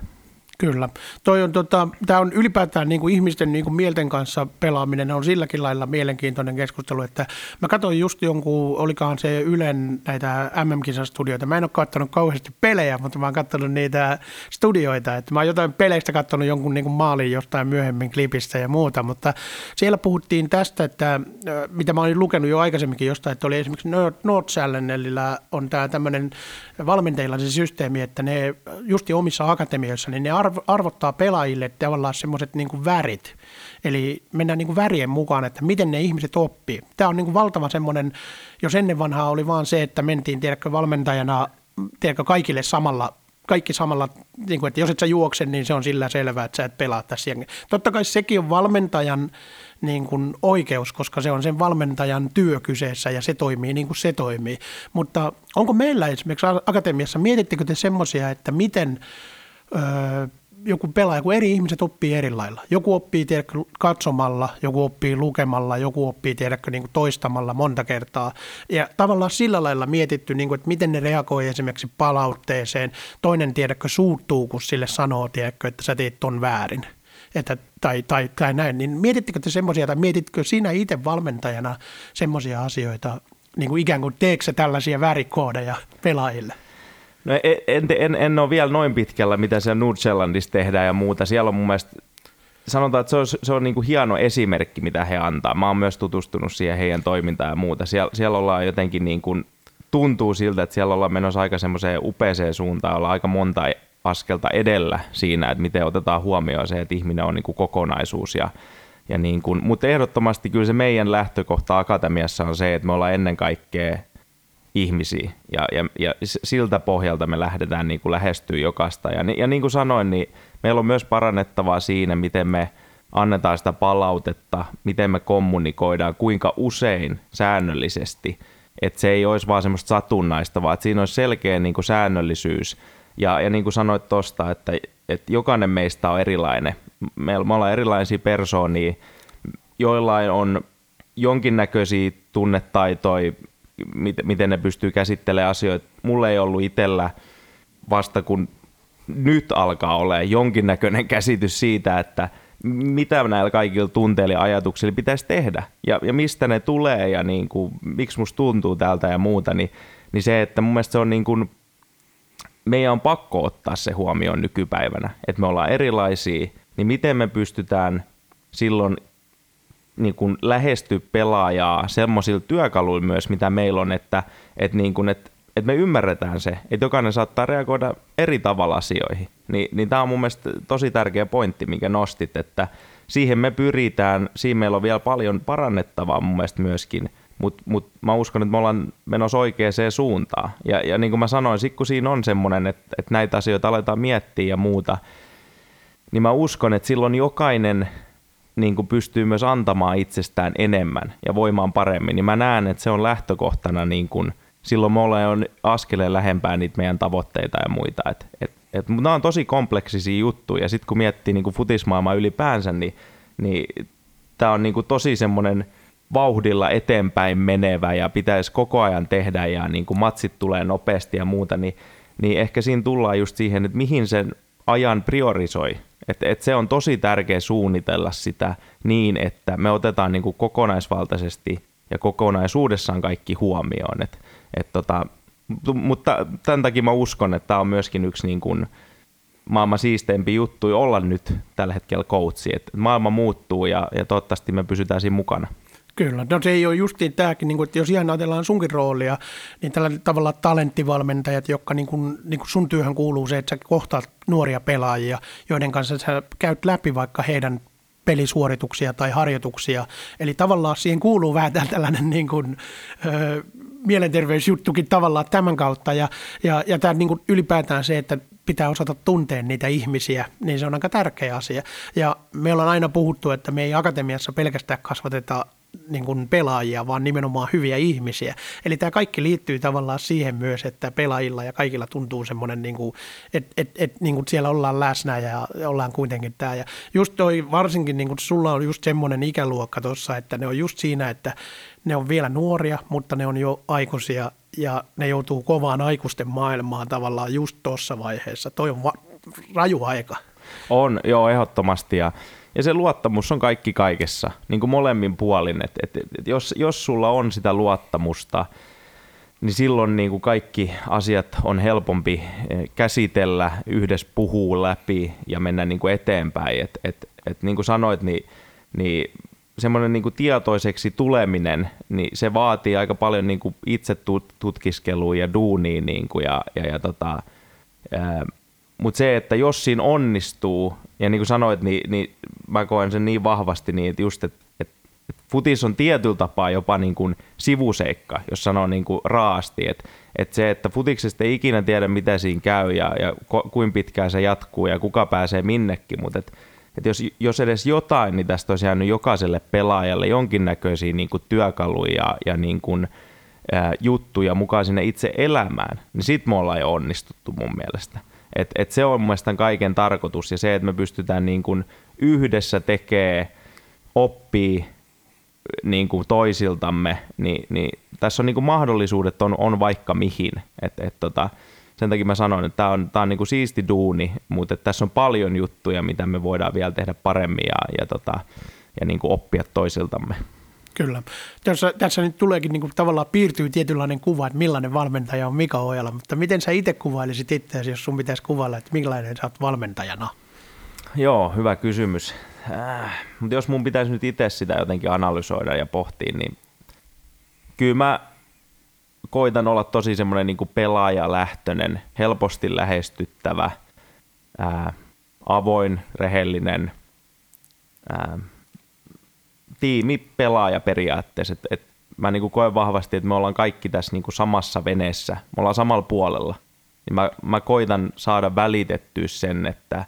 Kyllä. Toi on, tota, tämä on ylipäätään niin kuin ihmisten niin kuin mielten kanssa pelaaminen on silläkin lailla mielenkiintoinen keskustelu, että mä katsoin just jonkun, olikohan se Ylen näitä MM-kisastudioita. Mä en ole katsonut kauheasti pelejä, mutta mä oon katsonut niitä studioita. Että mä oon jotain peleistä katsonut jonkun niin kuin maalin jostain myöhemmin klipistä ja muuta, mutta siellä puhuttiin tästä, että mitä mä olin lukenut jo aikaisemminkin jostain, että oli esimerkiksi North Challengella on tämä tämmöinen valmentajilla se systeemi, että ne justi omissa akatemioissa, niin ne arvottaa pelaajille tavallaan semmoiset niin värit. Eli mennään niin kuin värien mukaan, että miten ne ihmiset oppii. Tämä on niin kuin valtava semmoinen, jos ennen vanhaa oli vaan se, että mentiin tiedätkö, valmentajana tiedätkö, kaikille samalla kaikki samalla, niin kuin, että jos et sä juokse, niin se on sillä selvää, että sä et pelaa tässä Totta kai sekin on valmentajan niin kuin oikeus, koska se on sen valmentajan työ kyseessä ja se toimii niin kuin se toimii. Mutta onko meillä esimerkiksi akatemiassa, mietittekö te semmoisia, että miten öö, joku pelaaja, kun eri ihmiset oppii eri lailla. Joku oppii tiedätkö, katsomalla, joku oppii lukemalla, joku oppii tiedätkö, niin kuin toistamalla monta kertaa. Ja tavallaan sillä lailla mietitty, niin kuin, että miten ne reagoi esimerkiksi palautteeseen. Toinen tiedätkö suuttuu, kun sille sanoo, tiedätkö, että sä teet ton väärin. Että, tai, tai, tai näin, niin mietittekö te semmoisia, tai mietitkö sinä itse valmentajana semmoisia asioita, niin kuin ikään kuin teekö tällaisia värikoodeja pelaajille? No en, en, en, en ole vielä noin pitkällä, mitä siellä Nordsellandissa tehdään ja muuta. Siellä on mun mielestä, sanotaan, että se on, se on niin kuin hieno esimerkki, mitä he antaa. Mä oon myös tutustunut siihen heidän toimintaan ja muuta. Siellä, siellä ollaan jotenkin niin kuin, tuntuu siltä, että siellä ollaan menossa aika semmoiseen upeeseen suuntaan, ollaan aika monta askelta edellä siinä, että miten otetaan huomioon se, että ihminen on niin kuin kokonaisuus ja, ja niin kuin, mutta ehdottomasti kyllä se meidän lähtökohta akatemiassa on se, että me ollaan ennen kaikkea ihmisiä ja, ja, ja siltä pohjalta me lähdetään niin lähestyä jokaista. Ja, ja niin kuin sanoin, niin meillä on myös parannettavaa siinä, miten me annetaan sitä palautetta, miten me kommunikoidaan, kuinka usein säännöllisesti, että se ei olisi vaan semmoista satunnaista, vaan että siinä olisi selkeä niin kuin säännöllisyys. Ja, ja niin kuin sanoit tuosta, että, että jokainen meistä on erilainen. Me, me ollaan erilaisia persoonia, joillain on jonkinnäköisiä tunnetaitoja, miten ne pystyy käsittelemään asioita. Mulla ei ollut itsellä vasta kun nyt alkaa olla jonkinnäköinen käsitys siitä, että mitä näillä kaikilla tunteilla ja ajatuksilla pitäisi tehdä ja, ja mistä ne tulee ja niin kuin, miksi musta tuntuu tältä ja muuta, niin, niin se, että mun mielestä se on niin kuin, meidän on pakko ottaa se huomioon nykypäivänä, että me ollaan erilaisia, niin miten me pystytään silloin niin kuin lähesty pelaajaa semmoisilla työkaluilla myös, mitä meillä on, että, että, niin kuin, että, että me ymmärretään se, että jokainen saattaa reagoida eri tavalla asioihin. Ni, niin tämä on mun mielestä tosi tärkeä pointti, minkä nostit, että siihen me pyritään, siinä meillä on vielä paljon parannettavaa mun mielestä myöskin, mutta mut mä uskon, että me ollaan menossa oikeaan suuntaan. Ja, ja niin kuin mä sanoin, sit kun siinä on semmoinen, että, että näitä asioita aletaan miettiä ja muuta, niin mä uskon, että silloin jokainen niin kuin pystyy myös antamaan itsestään enemmän ja voimaan paremmin, niin mä näen, että se on lähtökohtana niin kuin, silloin me ollaan askeleen lähempää niitä meidän tavoitteita ja muita. Et, et, et, mutta nämä on tosi kompleksisia juttuja ja sitten kun miettii niin kuin futismaailmaa ylipäänsä, niin, niin tämä on niin kuin tosi semmoinen vauhdilla eteenpäin menevä ja pitäisi koko ajan tehdä ja niin kuin matsit tulee nopeasti ja muuta, niin, niin ehkä siinä tullaan just siihen, että mihin sen ajan priorisoi et, et se on tosi tärkeä suunnitella sitä niin, että me otetaan niin kuin kokonaisvaltaisesti ja kokonaisuudessaan kaikki huomioon. Et, et tota, mutta tämän takia mä uskon, että tämä on myöskin yksi niin kuin maailman siisteimpi juttu olla nyt tällä hetkellä. Et maailma muuttuu ja, ja toivottavasti me pysytään siinä mukana. Kyllä, no se ei ole justiin tämäkin, niin kuin, että jos ihan ajatellaan sunkin roolia, niin tällä tavalla talenttivalmentajat, jotka niin kuin, niin kuin sun työhön kuuluu se, että sä kohtaat nuoria pelaajia, joiden kanssa sä käyt läpi vaikka heidän pelisuorituksia tai harjoituksia. Eli tavallaan siihen kuuluu vähän tällainen niin kuin, ö, mielenterveysjuttukin tavallaan tämän kautta. Ja, ja, ja tämä niin kuin ylipäätään se, että pitää osata tuntea niitä ihmisiä, niin se on aika tärkeä asia. Ja me ollaan aina puhuttu, että me ei akatemiassa pelkästään kasvateta niin kuin pelaajia, vaan nimenomaan hyviä ihmisiä. Eli tämä kaikki liittyy tavallaan siihen myös, että pelaajilla ja kaikilla tuntuu semmoinen, niin kuin, että et, et, niin kuin siellä ollaan läsnä ja ollaan kuitenkin tämä. Ja just toi varsinkin, niin kuin sulla on just semmoinen ikäluokka tuossa, että ne on just siinä, että ne on vielä nuoria, mutta ne on jo aikuisia ja ne joutuu kovaan aikuisten maailmaan tavallaan just tuossa vaiheessa. Toi on va- raju aika. On, joo, ehdottomasti. Ja, ja se luottamus on kaikki kaikessa, niin kuin molemmin puolin. Et, et, et jos, jos sulla on sitä luottamusta, niin silloin niin kuin kaikki asiat on helpompi eh, käsitellä, yhdessä puhuu läpi ja mennä niin kuin eteenpäin. Et, et, et niin kuin sanoit, niin, niin semmoinen niin kuin tietoiseksi tuleminen, niin se vaatii aika paljon niin kuin itse tutkiskelua ja duunia niin kuin ja, ja, ja tota, mutta se, että jos siinä onnistuu, ja niin kuin sanoit, niin, niin mä koen sen niin vahvasti, niin että just, että, että, että futis on tietyllä tapaa jopa niin kuin sivuseikka, jos sanoo niin kuin raasti, että, että se, että futiksesta ei ikinä tiedä, mitä siinä käy ja, ja kuinka pitkään se jatkuu ja kuka pääsee minnekin, mutta että että jos, jos edes jotain, niin tästä olisi jäänyt jokaiselle pelaajalle jonkinnäköisiä niin kuin työkaluja ja, ja niin kuin, ää, juttuja mukaan sinne itse elämään, niin sit me ollaan jo onnistuttu mun mielestä. Et, et se on mun mielestä kaiken tarkoitus ja se, että me pystytään niin kuin yhdessä tekemään, oppii niin kuin toisiltamme, niin, niin tässä on niin kuin mahdollisuudet on, on vaikka mihin. Et, et tota, sen takia mä sanoin, että tämä on, tää on niinku siisti duuni, mutta tässä on paljon juttuja, mitä me voidaan vielä tehdä paremmin ja, ja, tota, ja niinku oppia toisiltamme. Kyllä. Tässä, tässä nyt tuleekin niin kuin, tavallaan piirtyy tietynlainen kuva, että millainen valmentaja on Mika Ojala, mutta miten sä itse kuvailisit itseäsi, jos sun pitäisi kuvailla, että millainen sä oot valmentajana? Joo, hyvä kysymys. Äh, mutta jos mun pitäisi nyt itse sitä jotenkin analysoida ja pohtia, niin kyllä mä koitan olla tosi semmoinen niin pelaajalähtöinen, helposti lähestyttävä, ää, avoin, rehellinen ää, tiimi pelaaja periaatteessa. Et, et mä niin koen vahvasti, että me ollaan kaikki tässä niin samassa veneessä, me ollaan samalla puolella. Niin mä, mä koitan saada välitettyä sen, että,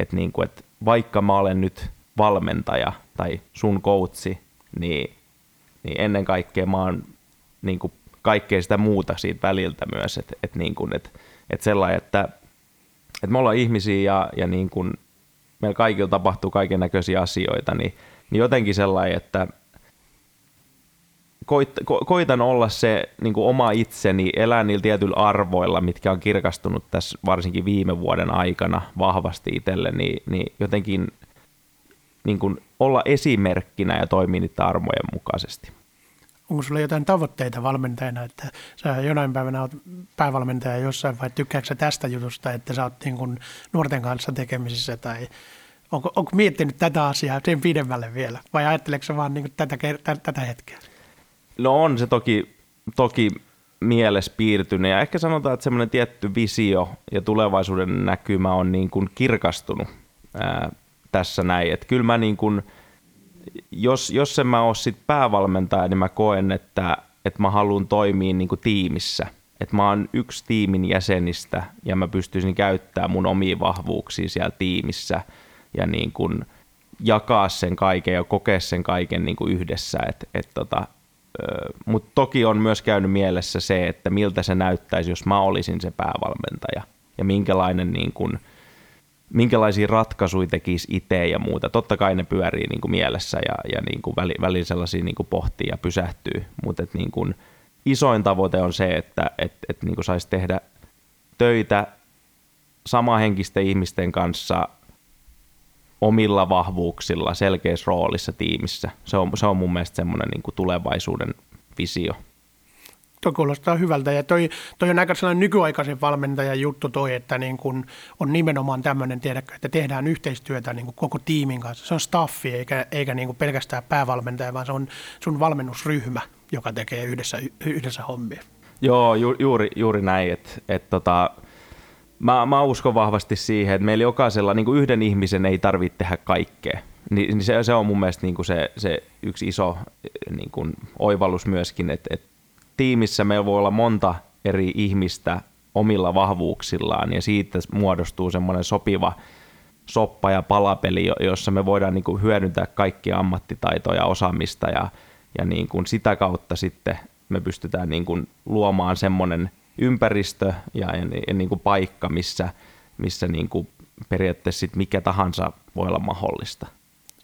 että, niin kuin, että vaikka mä olen nyt valmentaja tai sun coachi, niin, niin ennen kaikkea mä oon niin kuin kaikkea sitä muuta siitä väliltä myös, että et niin kuin, et, et sellainen, että et me ollaan ihmisiä ja, ja niin kuin meillä kaikilla tapahtuu kaiken näköisiä asioita, niin, niin jotenkin sellainen, että koit, ko, koitan olla se niin kuin oma itseni, elää niillä tietyillä arvoilla, mitkä on kirkastunut tässä varsinkin viime vuoden aikana vahvasti itselle, niin, niin jotenkin niin kuin olla esimerkkinä ja toimia niiden armojen mukaisesti. Onko sulla jotain tavoitteita valmentajana, että sä jonain päivänä olet päävalmentaja jossain vai tykkääksä tästä jutusta, että sä oot niin kuin nuorten kanssa tekemisissä tai onko, onko miettinyt tätä asiaa sen pidemmälle vielä vai ajatteleeko sä vaan niin tätä, tätä hetkeä? No on se toki, toki mielessä piirtynyt ja ehkä sanotaan, että semmoinen tietty visio ja tulevaisuuden näkymä on niin kuin kirkastunut ää, tässä näin, että kyllä mä niin kuin – jos, jos en mä ole sit päävalmentaja, niin mä koen, että, että mä haluan toimia niin kuin tiimissä. Että mä oon yksi tiimin jäsenistä ja mä pystyisin käyttämään mun omia vahvuuksia siellä tiimissä ja niin kuin jakaa sen kaiken ja kokea sen kaiken niin kuin yhdessä. Et, et tota, Mutta toki on myös käynyt mielessä se, että miltä se näyttäisi, jos mä olisin se päävalmentaja ja minkälainen niin kuin – minkälaisia ratkaisuja tekisi itse ja muuta. Totta kai ne pyörii niin kuin mielessä ja, ja niin kuin väli, välillä sellaisia niin kuin pohtii ja pysähtyy, mutta niin kuin isoin tavoite on se, että et, et niin kuin saisi tehdä töitä samahenkisten ihmisten kanssa omilla vahvuuksilla selkeässä roolissa tiimissä. Se on, se on mun mielestä semmoinen niin kuin tulevaisuuden visio. Tuo kuulostaa hyvältä ja toi, toi on aika sellainen nykyaikaisen valmentajan juttu toi, että niin kun on nimenomaan tämmöinen, tiedäkö, että tehdään yhteistyötä niin koko tiimin kanssa. Se on staffi eikä, eikä niin pelkästään päävalmentaja, vaan se on sun valmennusryhmä, joka tekee yhdessä, yhdessä hommia. Joo, ju, juuri, juuri näin, että et tota, mä, mä uskon vahvasti siihen, että meillä jokaisella niin kuin yhden ihmisen ei tarvitse tehdä kaikkea. Ni, niin se, se on mun mielestä niin kuin se, se yksi iso niin kuin oivallus myöskin, että, että tiimissä meillä voi olla monta eri ihmistä omilla vahvuuksillaan ja siitä muodostuu semmoinen sopiva soppa ja palapeli, jossa me voidaan niin kuin hyödyntää kaikkia ammattitaitoja ja osaamista ja, ja niin kuin sitä kautta sitten me pystytään niin kuin luomaan semmoinen ympäristö ja, ja, ja niin kuin paikka, missä, missä niin kuin periaatteessa sit mikä tahansa voi olla mahdollista.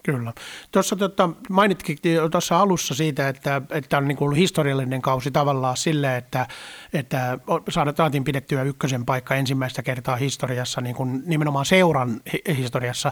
Kyllä. Tuossa tota, mainitkin tuossa alussa siitä, että, että on niin kuin historiallinen kausi tavallaan sille, että, että saatiin pidettyä ykkösen paikka ensimmäistä kertaa historiassa, niin kuin nimenomaan seuran historiassa.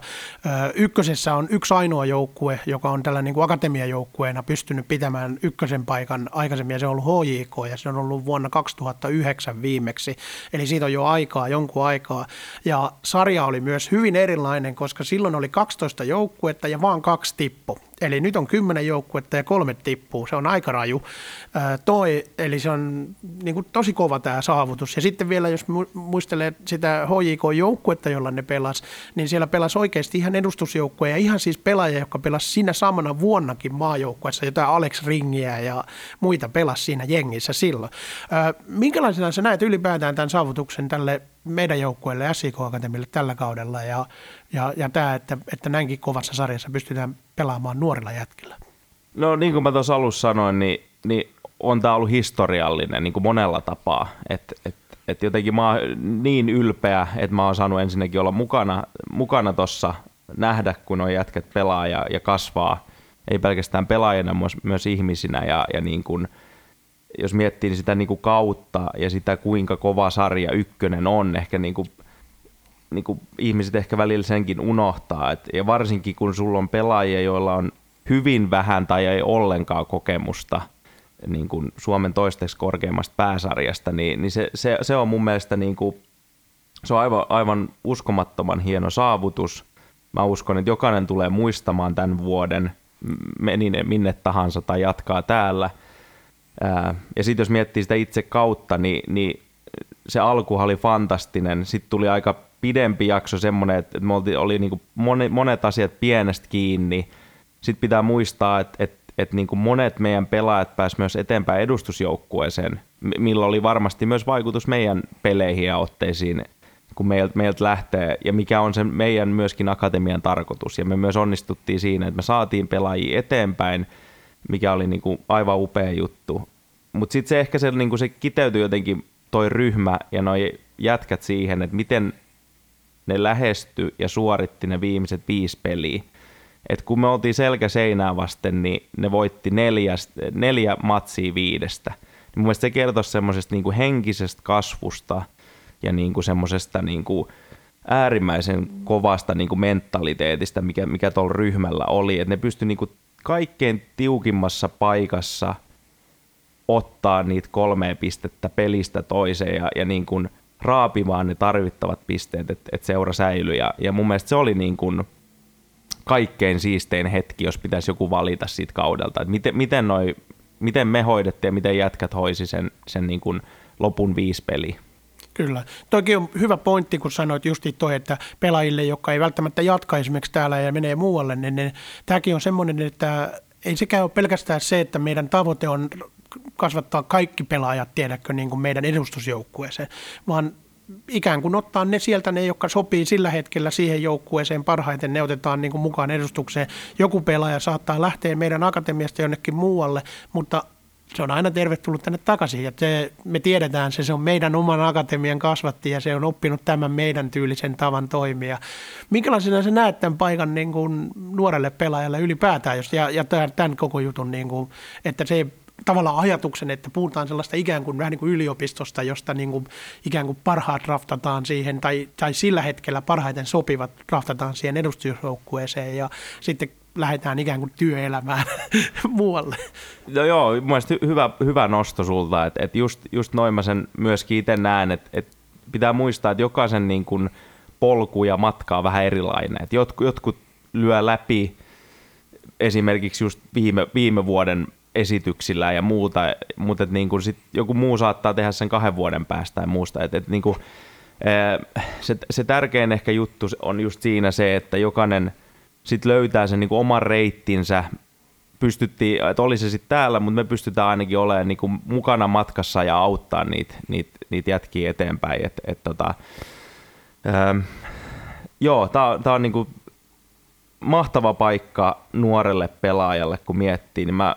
Ykkösessä on yksi ainoa joukkue, joka on tällä niin kuin akatemiajoukkueena pystynyt pitämään ykkösen paikan aikaisemmin, ja se on ollut HJK, ja se on ollut vuonna 2009 viimeksi. Eli siitä on jo aikaa, jonkun aikaa. Ja sarja oli myös hyvin erilainen, koska silloin oli 12 joukkuetta, ja vaan kaksi tippu. Eli nyt on kymmenen joukkuetta ja kolme tippuu. Se on aika raju. Ää, toi, eli se on niin kuin, tosi kova tämä saavutus. Ja sitten vielä, jos muistelee sitä HJK-joukkuetta, jolla ne pelas, niin siellä pelas oikeasti ihan edustusjoukkoja ja ihan siis pelaajia, jotka pelas siinä samana vuonnakin maajoukkueessa, jotain Alex Ringiä ja muita pelas siinä jengissä silloin. Ää, minkälaisena sä näet ylipäätään tämän saavutuksen tälle meidän joukkueelle SIK Akatemialle tällä kaudella ja, ja, ja tämä, että, että näinkin kovassa sarjassa pystytään pelaamaan nuorilla jätkillä? No niin kuin mä tuossa alussa sanoin, niin, niin on tämä ollut historiallinen niin kuin monella tapaa. Että et, et jotenkin mä oon niin ylpeä, että mä oon saanut ensinnäkin olla mukana, mukana tuossa, nähdä kun on jätket pelaa ja, ja kasvaa, ei pelkästään pelaajana, myös, myös ihmisinä ja, ja niin kuin – jos miettii sitä niin kuin kautta ja sitä kuinka kova sarja ykkönen on, ehkä niin kuin, niin kuin ihmiset ehkä välillä senkin unohtaa. Et, ja varsinkin kun sulla on pelaajia, joilla on hyvin vähän tai ei ollenkaan kokemusta niin kuin Suomen toistaiseksi korkeimmasta pääsarjasta, niin, niin se, se, se, on mun mielestä niin kuin, se on aivan, aivan uskomattoman hieno saavutus. Mä uskon, että jokainen tulee muistamaan tämän vuoden, meni ne minne tahansa tai jatkaa täällä – ja sitten jos miettii sitä itse kautta, niin, niin se alku oli fantastinen. Sitten tuli aika pidempi jakso semmoinen, että me oli niin monet asiat pienestä kiinni. Sitten pitää muistaa, että, että, että niin kuin monet meidän pelaajat pääsivät myös eteenpäin edustusjoukkueeseen, millä oli varmasti myös vaikutus meidän peleihin ja otteisiin, kun meiltä, meiltä lähtee, ja mikä on se meidän myöskin akatemian tarkoitus. Ja me myös onnistuttiin siinä, että me saatiin pelaajia eteenpäin – mikä oli niin kuin aivan upea juttu. Mutta sitten se ehkä se, niin kuin se kiteytyi jotenkin toi ryhmä ja noi jätkät siihen, että miten ne lähesty ja suoritti ne viimeiset viisi peliä. Et kun me oltiin selkä seinää vasten, niin ne voitti neljä, neljä matsia viidestä. Niin mun mielestä se kertoi semmoisesta niin henkisestä kasvusta ja niin kuin semmoisesta niin kuin äärimmäisen kovasta niin kuin mentaliteetista, mikä, mikä tuolla ryhmällä oli. Että ne pystyi niin kuin kaikkein tiukimmassa paikassa ottaa niitä kolmea pistettä pelistä toiseen ja, ja niin kuin raapimaan ne tarvittavat pisteet, että et seura säilyy. Ja, ja mun mielestä se oli niin kuin kaikkein siistein hetki, jos pitäisi joku valita siitä kaudelta. Että miten, miten, noi, miten me hoidettiin ja miten jätkät hoisi sen, sen niin kuin lopun viisi peliä. Kyllä. Toki on hyvä pointti, kun sanoit justi toi, että pelaajille, jotka ei välttämättä jatka esimerkiksi täällä ja menee muualle, niin ne, tämäkin on semmoinen, että ei sekään ole pelkästään se, että meidän tavoite on kasvattaa kaikki pelaajat, tiedätkö, niin kuin meidän edustusjoukkueeseen, vaan ikään kuin ottaa ne sieltä, ne, jotka sopii sillä hetkellä siihen joukkueeseen parhaiten, ne otetaan niin kuin mukaan edustukseen. Joku pelaaja saattaa lähteä meidän akatemiasta jonnekin muualle, mutta se on aina tervetullut tänne takaisin. Ja se, me tiedetään se, se on meidän oman akatemian kasvatti ja se on oppinut tämän meidän tyylisen tavan toimia. Minkälaisena sä näet tämän paikan niin kuin nuorelle pelaajalle ylipäätään jos, ja, ja tämän koko jutun, niin kuin, että se tavallaan ajatuksen, että puhutaan sellaista ikään kuin vähän niin kuin yliopistosta, josta niin kuin ikään kuin parhaat raftataan siihen, tai, tai sillä hetkellä parhaiten sopivat raftataan siihen edustusjoukkueeseen, ja sitten lähdetään ikään kuin työelämään muualle. No joo, mun mielestä hyvä, hyvä nosto sulta, että et just, just noin mä sen myöskin itse näen, että et pitää muistaa, että jokaisen niin kuin polku ja matka on vähän erilainen. Et jotkut, jotkut lyö läpi esimerkiksi just viime, viime vuoden esityksillä ja muuta, mutta et niin kuin sit joku muu saattaa tehdä sen kahden vuoden päästä ja muusta. Et, et niin kuin, se, se tärkein ehkä juttu on just siinä se, että jokainen – sitten löytää sen niin kuin oman reittinsä, pystyttiin, että oli se sitten täällä, mutta me pystytään ainakin olemaan niin kuin mukana matkassa ja auttaa niitä, niitä, niitä jätkiä eteenpäin. Et, et tota, ähm, joo, tämä on niin kuin mahtava paikka nuorelle pelaajalle, kun miettii, niin mä,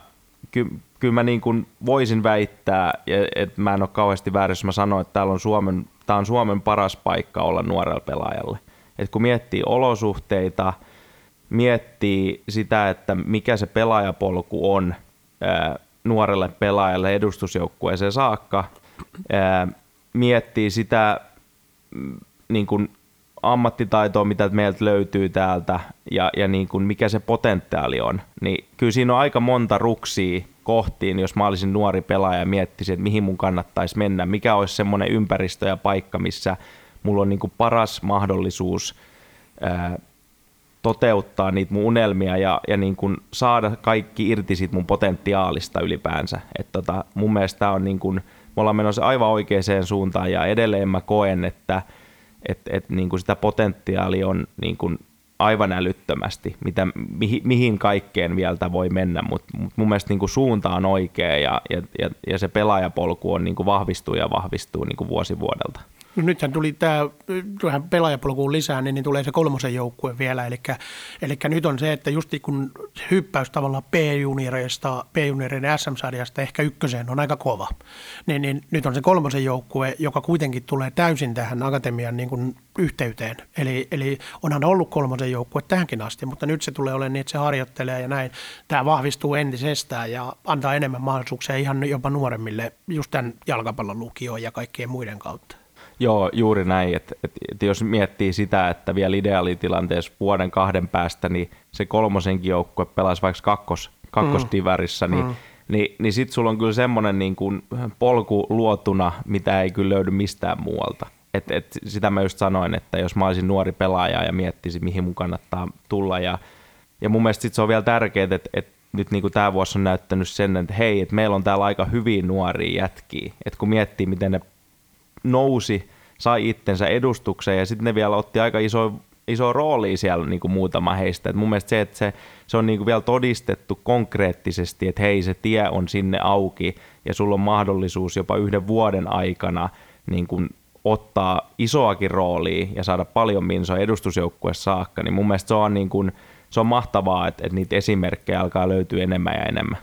ky, kyllä mä niin kuin voisin väittää, että mä en ole kauheasti väärässä, mä sanoin, että täällä on Suomen, tää on Suomen paras paikka olla nuorelle pelaajalle. Et kun miettii olosuhteita – miettii sitä, että mikä se pelaajapolku on ää, nuorelle pelaajalle edustusjoukkueeseen saakka, ää, miettii sitä mm, niin kuin ammattitaitoa, mitä meiltä löytyy täältä ja, ja niin kuin mikä se potentiaali on, niin kyllä siinä on aika monta ruksia kohtiin, jos mä olisin nuori pelaaja ja miettisin, että mihin mun kannattaisi mennä, mikä olisi semmoinen ympäristö ja paikka, missä mulla on niin kuin paras mahdollisuus ää, toteuttaa niitä mun unelmia ja, ja niin kuin saada kaikki irti siitä mun potentiaalista ylipäänsä. Et tota, mun mielestä on niin kuin, me ollaan menossa aivan oikeaan suuntaan ja edelleen mä koen, että et, et niin kuin sitä potentiaalia on niin kuin aivan älyttömästi, mitä, mihin, mihin kaikkeen vielä voi mennä, mutta mut mun mielestä niin kuin suunta on oikea ja, ja, ja, ja se pelaajapolku on niin kuin vahvistuu ja vahvistuu niin kuin vuosi vuodelta. No nythän tuli tämä vähän pelaajapolkuun lisää, niin, niin tulee se kolmosen joukkue vielä. Eli, eli nyt on se, että just kun hyppäys tavallaan P-junioreista, P-junioreiden SM-sarjasta ehkä ykköseen on aika kova, niin, niin nyt on se kolmosen joukkue, joka kuitenkin tulee täysin tähän akatemian niin kuin yhteyteen. Eli, eli onhan ollut kolmosen joukkue tähänkin asti, mutta nyt se tulee olemaan niin, että se harjoittelee ja näin. Tämä vahvistuu entisestään ja antaa enemmän mahdollisuuksia ihan jopa nuoremmille just tämän jalkapallon lukioon ja kaikkien muiden kautta. Joo, juuri näin. Että et, et jos miettii sitä, että vielä ideaalitilanteessa vuoden kahden päästä, niin se kolmosenkin joukkue pelaisi vaikka kakkos, kakkosdivarissa, mm. niin, mm. niin, niin sitten sulla on kyllä semmoinen niin kuin polku luotuna, mitä ei kyllä löydy mistään muualta. Et, et sitä mä just sanoin, että jos mä olisin nuori pelaaja ja miettisin, mihin mun kannattaa tulla. Ja, ja mun mielestä sit se on vielä tärkeää, että, että nyt niin kuin tämä vuosi on näyttänyt sen, että hei, että meillä on täällä aika hyviä nuoria jätkiä. Että kun miettii, miten ne nousi, sai itsensä edustukseen ja sitten ne vielä otti aika iso, iso rooli siellä niin kuin muutama heistä. Et mun mielestä se, että se, se on niin kuin vielä todistettu konkreettisesti, että hei se tie on sinne auki ja sulla on mahdollisuus jopa yhden vuoden aikana niin kuin ottaa isoakin roolia ja saada paljon minsoa edustusjoukkue saakka, niin mun mielestä se on, niin kuin, se on mahtavaa, että, että niitä esimerkkejä alkaa löytyä enemmän ja enemmän.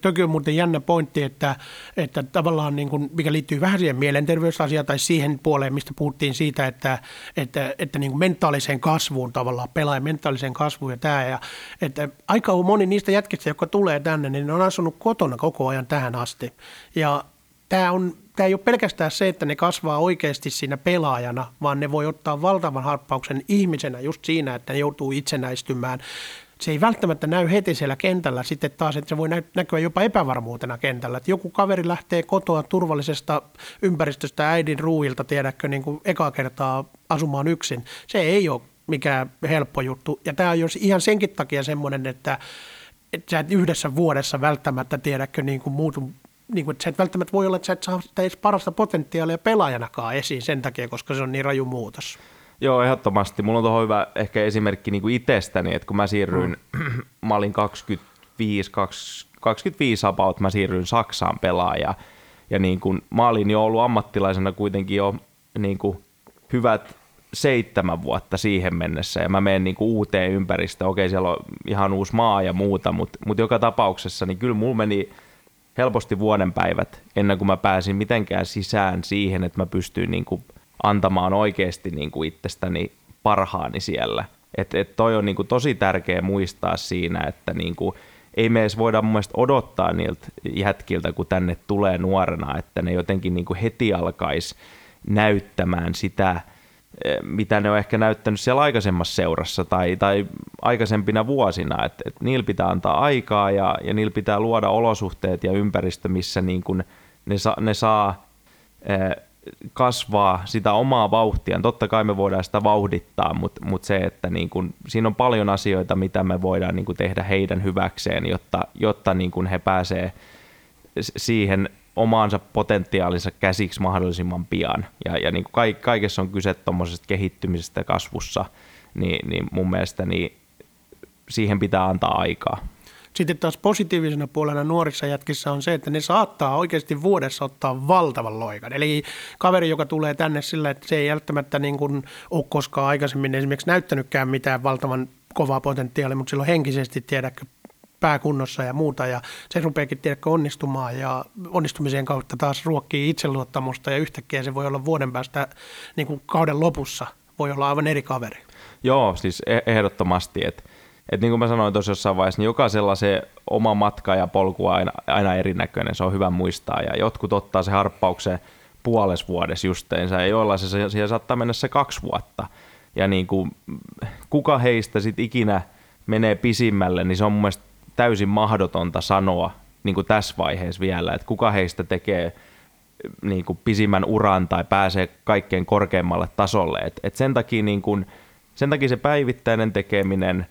Toki on muuten jännä pointti, että, että tavallaan niin kuin, mikä liittyy vähän siihen mielenterveysasiaan tai siihen puoleen, mistä puhuttiin siitä, että, että, että niin kuin mentaaliseen kasvuun tavallaan, pelaajan mentaaliseen kasvuun ja tämä. Ja, että aika moni niistä jätkistä, jotka tulee tänne, niin ne on asunut kotona koko ajan tähän asti. Ja tämä on tämä ei ole pelkästään se, että ne kasvaa oikeasti siinä pelaajana, vaan ne voi ottaa valtavan harppauksen ihmisenä just siinä, että ne joutuu itsenäistymään se ei välttämättä näy heti siellä kentällä sitten taas, että se voi näkyä jopa epävarmuutena kentällä. Että joku kaveri lähtee kotoa turvallisesta ympäristöstä äidin ruuilta, tiedätkö, niin kuin ekaa kertaa asumaan yksin. Se ei ole mikään helppo juttu. Ja tämä on jos ihan senkin takia semmoinen, että, että sä et yhdessä vuodessa välttämättä tiedäkö niin kuin muutu niin kuin, että sä et välttämättä voi olla, että sä et saa sitä edes parasta potentiaalia pelaajanakaan esiin sen takia, koska se on niin raju muutos. Joo, ehdottomasti. Mulla on tuohon hyvä ehkä esimerkki niin kuin itsestäni, että kun mä siirryin, mm. mä olin 25, 25 about, mä siirryin Saksaan pelaaja. Ja niin kuin, mä olin jo ollut ammattilaisena kuitenkin jo niin kuin, hyvät seitsemän vuotta siihen mennessä ja mä menen niin kuin uuteen ympäristöön. Okei, siellä on ihan uusi maa ja muuta, mutta, mutta joka tapauksessa niin kyllä mulla meni helposti vuoden päivät ennen kuin mä pääsin mitenkään sisään siihen, että mä pystyin niin kuin antamaan oikeasti niin kuin itsestäni parhaani siellä. Et, et toi on niin kuin tosi tärkeä muistaa siinä, että niin kuin ei me edes voida mun odottaa niiltä jätkiltä, kun tänne tulee nuorena, että ne jotenkin niin kuin heti alkaisi näyttämään sitä, e, mitä ne on ehkä näyttänyt siellä aikaisemmassa seurassa tai, tai aikaisempina vuosina. Että et niillä pitää antaa aikaa ja, ja niillä pitää luoda olosuhteet ja ympäristö, missä niin kuin ne, sa, ne saa e, kasvaa sitä omaa vauhtia. Totta kai me voidaan sitä vauhdittaa, mutta, mutta se, että niin kuin, siinä on paljon asioita, mitä me voidaan niin tehdä heidän hyväkseen, jotta, jotta niin kuin he pääsee siihen omaansa potentiaalinsa käsiksi mahdollisimman pian. Ja, ja niin kuin kaikessa on kyse tuommoisesta kehittymisestä kasvussa, niin, niin mun mielestä niin siihen pitää antaa aikaa. Sitten taas positiivisena puolena nuorissa jätkissä on se, että ne saattaa oikeasti vuodessa ottaa valtavan loikan. Eli kaveri, joka tulee tänne sillä, että se ei välttämättä niin kuin ole koskaan aikaisemmin esimerkiksi näyttänytkään mitään valtavan kovaa potentiaalia, mutta silloin henkisesti tiedäkö pääkunnossa ja muuta, ja se rupeakin tiedäkö onnistumaan, ja onnistumisen kautta taas ruokkii itseluottamusta, ja yhtäkkiä se voi olla vuoden päästä niin kuin kauden lopussa, voi olla aivan eri kaveri. Joo, siis e- ehdottomasti, että Et niin kuin mä sanoin tuossa jossain vaiheessa, niin jokaisella se oma matka ja polku on aina, aina erinäköinen, se on hyvä muistaa. Ja jotkut ottaa se harppauksen puoles vuodessa justeensa, ja joilla se, siihen saattaa mennä se kaksi vuotta. Ja niin kuin, kuka heistä sitten ikinä menee pisimmälle, niin se on mun mielestä täysin mahdotonta sanoa niin kuin tässä vaiheessa vielä, että kuka heistä tekee niin kuin pisimmän uran tai pääsee kaikkein korkeimmalle tasolle. Et, et sen, takia niin kuin, sen takia se päivittäinen tekeminen,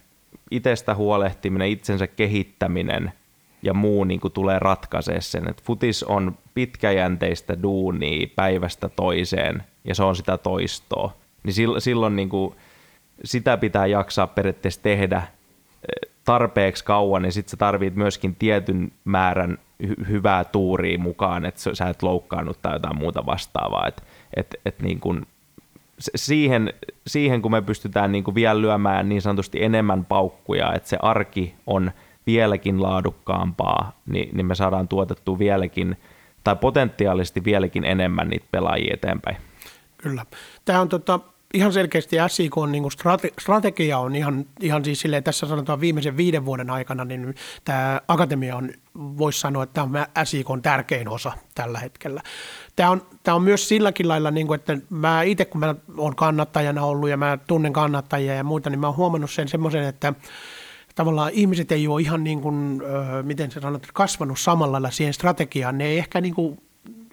itsestä huolehtiminen, itsensä kehittäminen ja muu niin kuin tulee ratkaisee sen. Et futis on pitkäjänteistä duunia päivästä toiseen ja se on sitä toistoa. Niin silloin niin kuin, sitä pitää jaksaa periaatteessa tehdä tarpeeksi kauan, niin sitten sä tarvit myöskin tietyn määrän hy- hyvää tuuria mukaan, että sä et loukkaannut tai jotain muuta vastaavaa. Et, et, et niin kun, siihen, siihen, kun me pystytään niin kun vielä lyömään niin sanotusti enemmän paukkuja, että se arki on vieläkin laadukkaampaa, niin, niin me saadaan tuotettua vieläkin tai potentiaalisesti vieläkin enemmän niitä pelaajia eteenpäin. Kyllä. Tämä on tota, ihan selkeästi SIK on niin strate- strategia on ihan, ihan siis silleen, tässä sanotaan viimeisen viiden vuoden aikana, niin tämä akatemia on, voisi sanoa, että tämä on SIK on tärkein osa tällä hetkellä. Tämä on, tämä on myös silläkin lailla, niin kuin, että mä itse kun mä olen kannattajana ollut ja mä tunnen kannattajia ja muita, niin mä oon huomannut sen semmoisen, että tavallaan ihmiset ei ole ihan niin kuin, miten se sanot, kasvanut samalla lailla siihen strategiaan. Ne ei ehkä niin kuin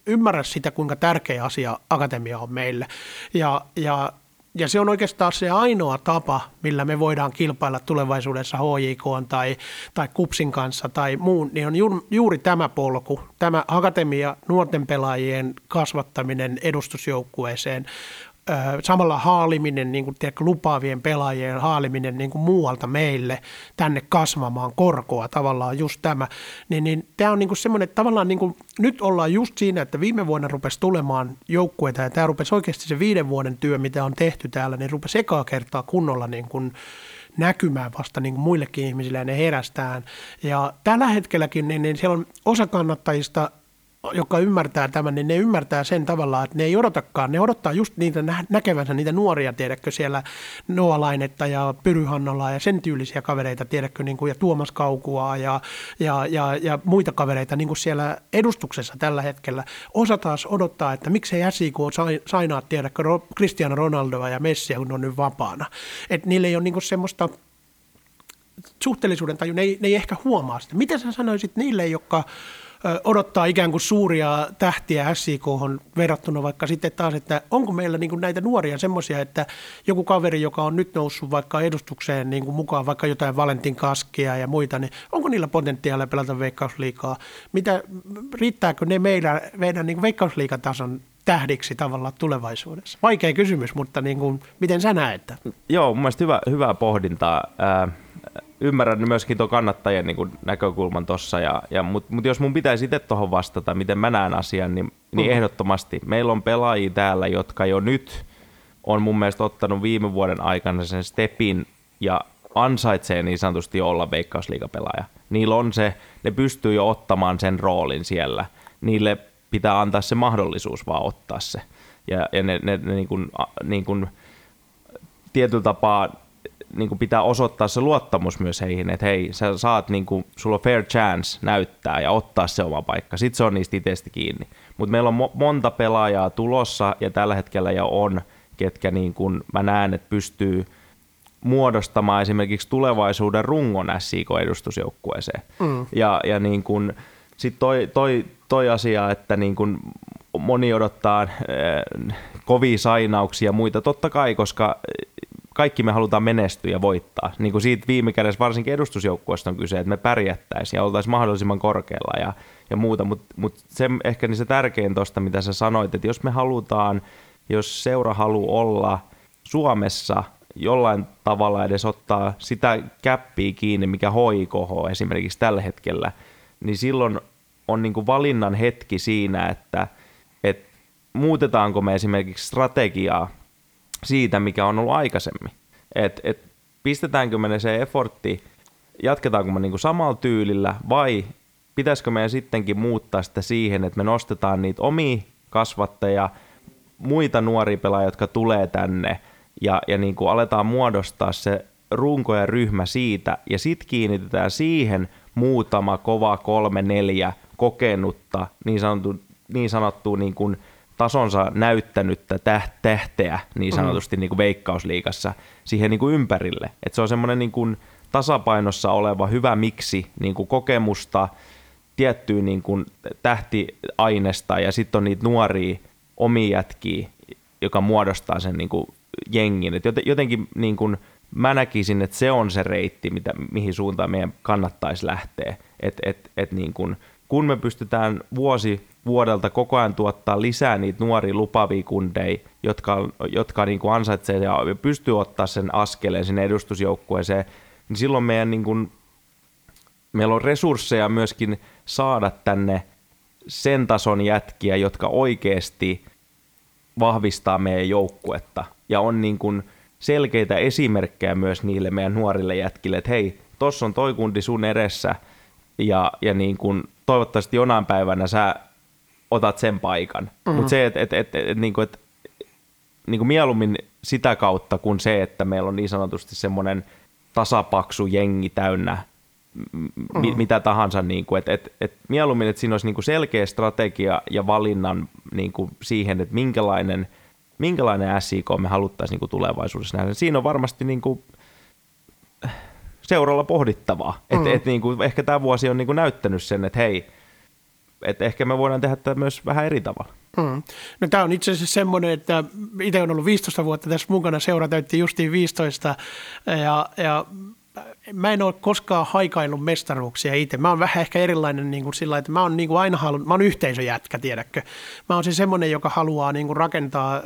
ymmärrä sitä, kuinka tärkeä asia akatemia on meille. Ja, ja ja se on oikeastaan se ainoa tapa, millä me voidaan kilpailla tulevaisuudessa HJK tai, tai KUPSin kanssa tai muun, niin on ju, juuri tämä polku, tämä akatemia nuorten pelaajien kasvattaminen edustusjoukkueeseen samalla haaliminen, niin kuin, tiedätkö, lupaavien pelaajien haaliminen niin kuin muualta meille tänne kasvamaan korkoa, tavallaan just tämä, niin, niin tämä on niin kuin semmoinen, että tavallaan niin kuin, nyt ollaan just siinä, että viime vuonna rupesi tulemaan joukkueita ja tämä rupesi oikeasti se viiden vuoden työ, mitä on tehty täällä, niin rupesi ekaa kertaa kunnolla niin kuin, näkymään vasta niin kuin muillekin ihmisille ja ne herästään. Ja tällä hetkelläkin niin, niin siellä on osa kannattajista joka ymmärtää tämän, niin ne ymmärtää sen tavallaan, että ne ei odotakaan, ne odottaa just niitä näkevänsä niitä nuoria, tiedätkö, siellä Noa-Lainetta ja Pyryhannola ja sen tyylisiä kavereita, tiedätkö, niin kuin, ja Tuomas Kaukua ja, ja, ja, ja muita kavereita niin kuin siellä edustuksessa tällä hetkellä. Osa taas odottaa, että miksei SIK sainaa, tiedätkö, Cristiano Ronaldoa ja Messiä, kun on nyt vapaana. Että niillä ei ole niin kuin semmoista suhteellisuuden taju, ne ei, ne ei ehkä huomaa sitä. Mitä sä sanoisit niille, jotka odottaa ikään kuin suuria tähtiä SIK verrattuna vaikka sitten taas, että onko meillä niin kuin näitä nuoria semmoisia, että joku kaveri, joka on nyt noussut vaikka edustukseen niin kuin mukaan vaikka jotain Valentin Kaskia ja muita, niin onko niillä potentiaalia pelata veikkausliikaa? Mitä, riittääkö ne meidän, meidän niin veikkausliikatason tähdiksi tavallaan tulevaisuudessa? Vaikea kysymys, mutta niin kuin, miten sä näet? Joo, mun mielestä hyvä, hyvää pohdintaa. Äh, ymmärrän myöskin tuon kannattajien niin kuin näkökulman tuossa, ja, ja, mutta mut jos mun pitäisi itse tuohon vastata, miten mä näen asian, niin, niin mm. ehdottomasti. Meillä on pelaajia täällä, jotka jo nyt on mun mielestä ottanut viime vuoden aikana sen stepin ja ansaitsee niin sanotusti olla veikkausliigapelaaja. Niillä on se, ne pystyy jo ottamaan sen roolin siellä. Niille pitää antaa se mahdollisuus vaan ottaa se. Ja, ja ne, ne, ne niin kuin, niin kuin, tietyllä tapaa niin kuin pitää osoittaa se luottamus myös heihin, että hei, sä saat, niin kuin, sulla on fair chance näyttää ja ottaa se oma paikka. Sitten se on niistä itsestä kiinni. Mutta meillä on mo- monta pelaajaa tulossa ja tällä hetkellä jo on, ketkä niin kuin mä näen, että pystyy muodostamaan esimerkiksi tulevaisuuden rungon SIK-edustusjoukkueeseen. Mm. Ja, ja niin kuin, sitten toi, toi, toi asia, että niin kuin moni odottaa äh, kovia sainauksia ja muita, totta kai, koska kaikki me halutaan menestyä ja voittaa. Niin kuin siitä viime kädessä varsinkin edustusjoukkueesta on kyse, että me pärjättäisiin ja oltaisiin mahdollisimman korkealla ja, ja muuta. Mutta mut se ehkä niin se tärkein tuosta, mitä sä sanoit, että jos me halutaan, jos seura haluaa olla Suomessa jollain tavalla edes ottaa sitä käppiä kiinni, mikä HIKH esimerkiksi tällä hetkellä, niin silloin on niin kuin valinnan hetki siinä, että, että muutetaanko me esimerkiksi strategiaa siitä, mikä on ollut aikaisemmin. Et, et pistetäänkö me se effortti, jatketaanko me niinku samalla tyylillä vai pitäisikö meidän sittenkin muuttaa sitä siihen, että me nostetaan niitä omia kasvattajia, muita nuoria pelaajia, jotka tulee tänne ja, ja niin kuin aletaan muodostaa se runko ja ryhmä siitä, ja sitten kiinnitetään siihen muutama kova kolme, neljä kokenutta, niin sanottu, niin sanottu niin kuin tasonsa näyttänyttä tähteä niin sanotusti mm. niin kuin veikkausliikassa siihen niin kuin ympärille. Et se on semmoinen niin kuin tasapainossa oleva hyvä miksi niin kuin kokemusta, tiettyä niin kuin tähtiainesta ja sitten on niitä nuoria omia jätkiä, joka muodostaa sen niin kuin jengin. Et jotenkin niin kuin, mä näkisin, että se on se reitti, mitä, mihin suuntaan meidän kannattaisi lähteä. Et, et, et niin kuin, kun me pystytään vuosi vuodelta koko ajan tuottaa lisää niitä nuoria lupavia kundeja, jotka, jotka niin kuin ansaitsee ja pystyy ottaa sen askeleen sinne edustusjoukkueeseen, niin silloin meidän niin kuin, meillä on resursseja myöskin saada tänne sen tason jätkiä, jotka oikeasti vahvistaa meidän joukkuetta ja on niin kuin selkeitä esimerkkejä myös niille meidän nuorille jätkille, että hei, tossa on toi kundi sun edessä ja, ja niin kuin toivottavasti jonain päivänä sä otat sen paikan. Mm-hmm. Mutta se, että et, et, et, et, niin kuin, et, niin kuin mieluummin sitä kautta kuin se, että meillä on niin sanotusti semmoinen tasapaksu jengi täynnä mm-hmm. mitä tahansa, niin kuin, että, että, että mieluummin, että siinä olisi niin kuin selkeä strategia ja valinnan niin kuin siihen, että minkälainen, minkälainen SIK me haluttaisiin niin kuin tulevaisuudessa nähdä. Siinä on varmasti niin kuin seuralla pohdittavaa. Mm. Et, et, niin kuin, ehkä tämä vuosi on niin kuin näyttänyt sen, että hei, että ehkä me voidaan tehdä tätä myös vähän eri tavalla. Mm. No tämä on itse asiassa semmoinen, että itse on ollut 15 vuotta tässä mukana, seura täytti justiin 15 ja, ja mä en ole koskaan haikaillut mestaruuksia itse. Mä oon vähän ehkä erilainen niin kuin sillä että mä oon niin kuin aina halunnut, mä oon yhteisöjätkä, tiedätkö. Mä oon se semmoinen, joka haluaa niin kuin rakentaa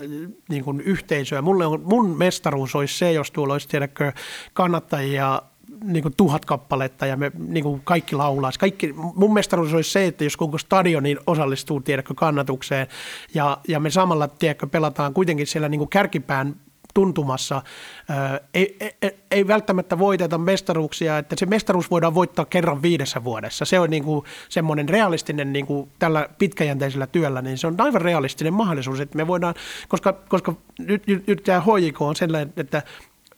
niin kuin yhteisöä. Mulle on, mun mestaruus olisi se, jos tuolla olisi, tiedätkö, kannattajia niin kuin tuhat kappaletta ja me niin kuin kaikki laulaisi. Kaikki, mun mestaruus olisi se, että jos koko stadioni osallistuu tiedätkö, kannatukseen ja, ja me samalla tiedätkö, pelataan kuitenkin siellä niin kuin kärkipään tuntumassa. Ei, ei, ei välttämättä voiteta mestaruuksia, että se mestaruus voidaan voittaa kerran viidessä vuodessa. Se on niin kuin semmoinen realistinen niin kuin tällä pitkäjänteisellä työllä, niin se on aivan realistinen mahdollisuus, että me voidaan, koska, koska nyt, nyt, nyt tämä HJK on sellainen, että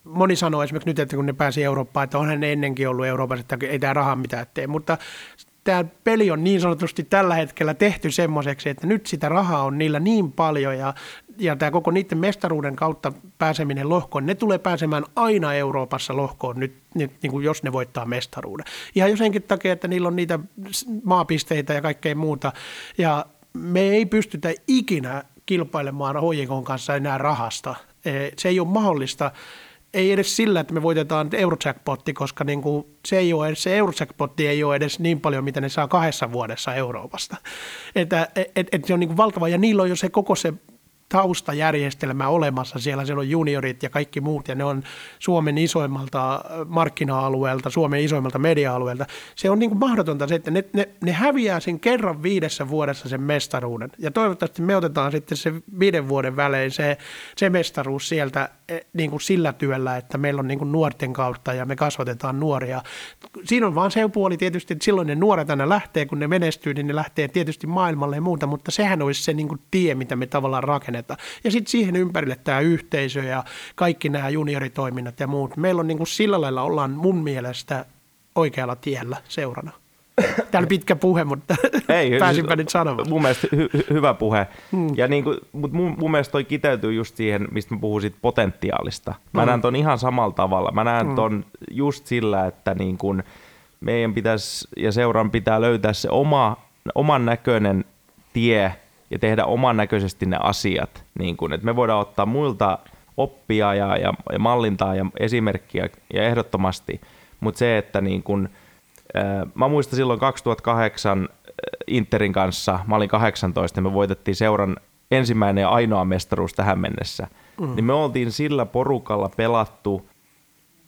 moni sanoo esimerkiksi nyt, että kun ne pääsi Eurooppaan, että onhan ne ennenkin ollut Euroopassa, että ei tämä raha mitään tee, mutta tämä peli on niin sanotusti tällä hetkellä tehty semmoiseksi, että nyt sitä rahaa on niillä niin paljon ja, ja tämä koko niiden mestaruuden kautta pääseminen lohkoon, ne tulee pääsemään aina Euroopassa lohkoon nyt, nyt niin kuin jos ne voittaa mestaruuden. Ihan josenkin takia, että niillä on niitä maapisteitä ja kaikkea muuta ja me ei pystytä ikinä kilpailemaan hoikon kanssa enää rahasta. Se ei ole mahdollista ei edes sillä, että me voitetaan Eurojackpotti, koska niin kuin se, ei ole, se Eurojackpotti ei ole edes niin paljon, mitä ne saa kahdessa vuodessa Euroopasta. Että et, et, se on niin kuin valtava, ja niillä on jo se koko se taustajärjestelmä olemassa. Siellä, siellä on juniorit ja kaikki muut, ja ne on Suomen isoimmalta äh, markkina-alueelta, Suomen isoimmalta media-alueelta. Se on niin kuin mahdotonta se, että ne, ne, ne häviää sen kerran viidessä vuodessa sen mestaruuden. Ja toivottavasti me otetaan sitten se viiden vuoden välein se, se mestaruus sieltä e, niin kuin sillä työllä, että meillä on niin kuin nuorten kautta ja me kasvatetaan nuoria. Siinä on vaan se puoli tietysti, että silloin ne nuoret aina lähtee, kun ne menestyy, niin ne lähtee tietysti maailmalle ja muuta, mutta sehän olisi se niin kuin tie, mitä me tavallaan rakennetaan rakenneta. Ja sitten siihen ympärille tämä yhteisö ja kaikki nämä junioritoiminnat ja muut. Meillä on niin kuin sillä lailla ollaan mun mielestä oikealla tiellä seurana. Täällä pitkä puhe, mutta Ei, pääsinpä nyt sanomaan. Mun mielestä hy- hyvä puhe. Hmm. Ja niin kuin, mutta mun, mun mielestä toi kiteytyy just siihen, mistä mä puhun siitä potentiaalista. Mä hmm. näen ton ihan samalla tavalla. Mä näen hmm. ton just sillä, että niin kuin meidän pitäisi ja seuran pitää löytää se oma, oman näköinen tie ja tehdä oman näköisesti ne asiat. Niin kun, että me voidaan ottaa muilta oppia ja, ja, ja mallintaa ja esimerkkiä ja ehdottomasti, mutta se, että niin kun, ää, mä muistan silloin 2008 Interin kanssa, mä olin 18 ja me voitettiin seuran ensimmäinen ja ainoa mestaruus tähän mennessä, mm. niin me oltiin sillä porukalla pelattu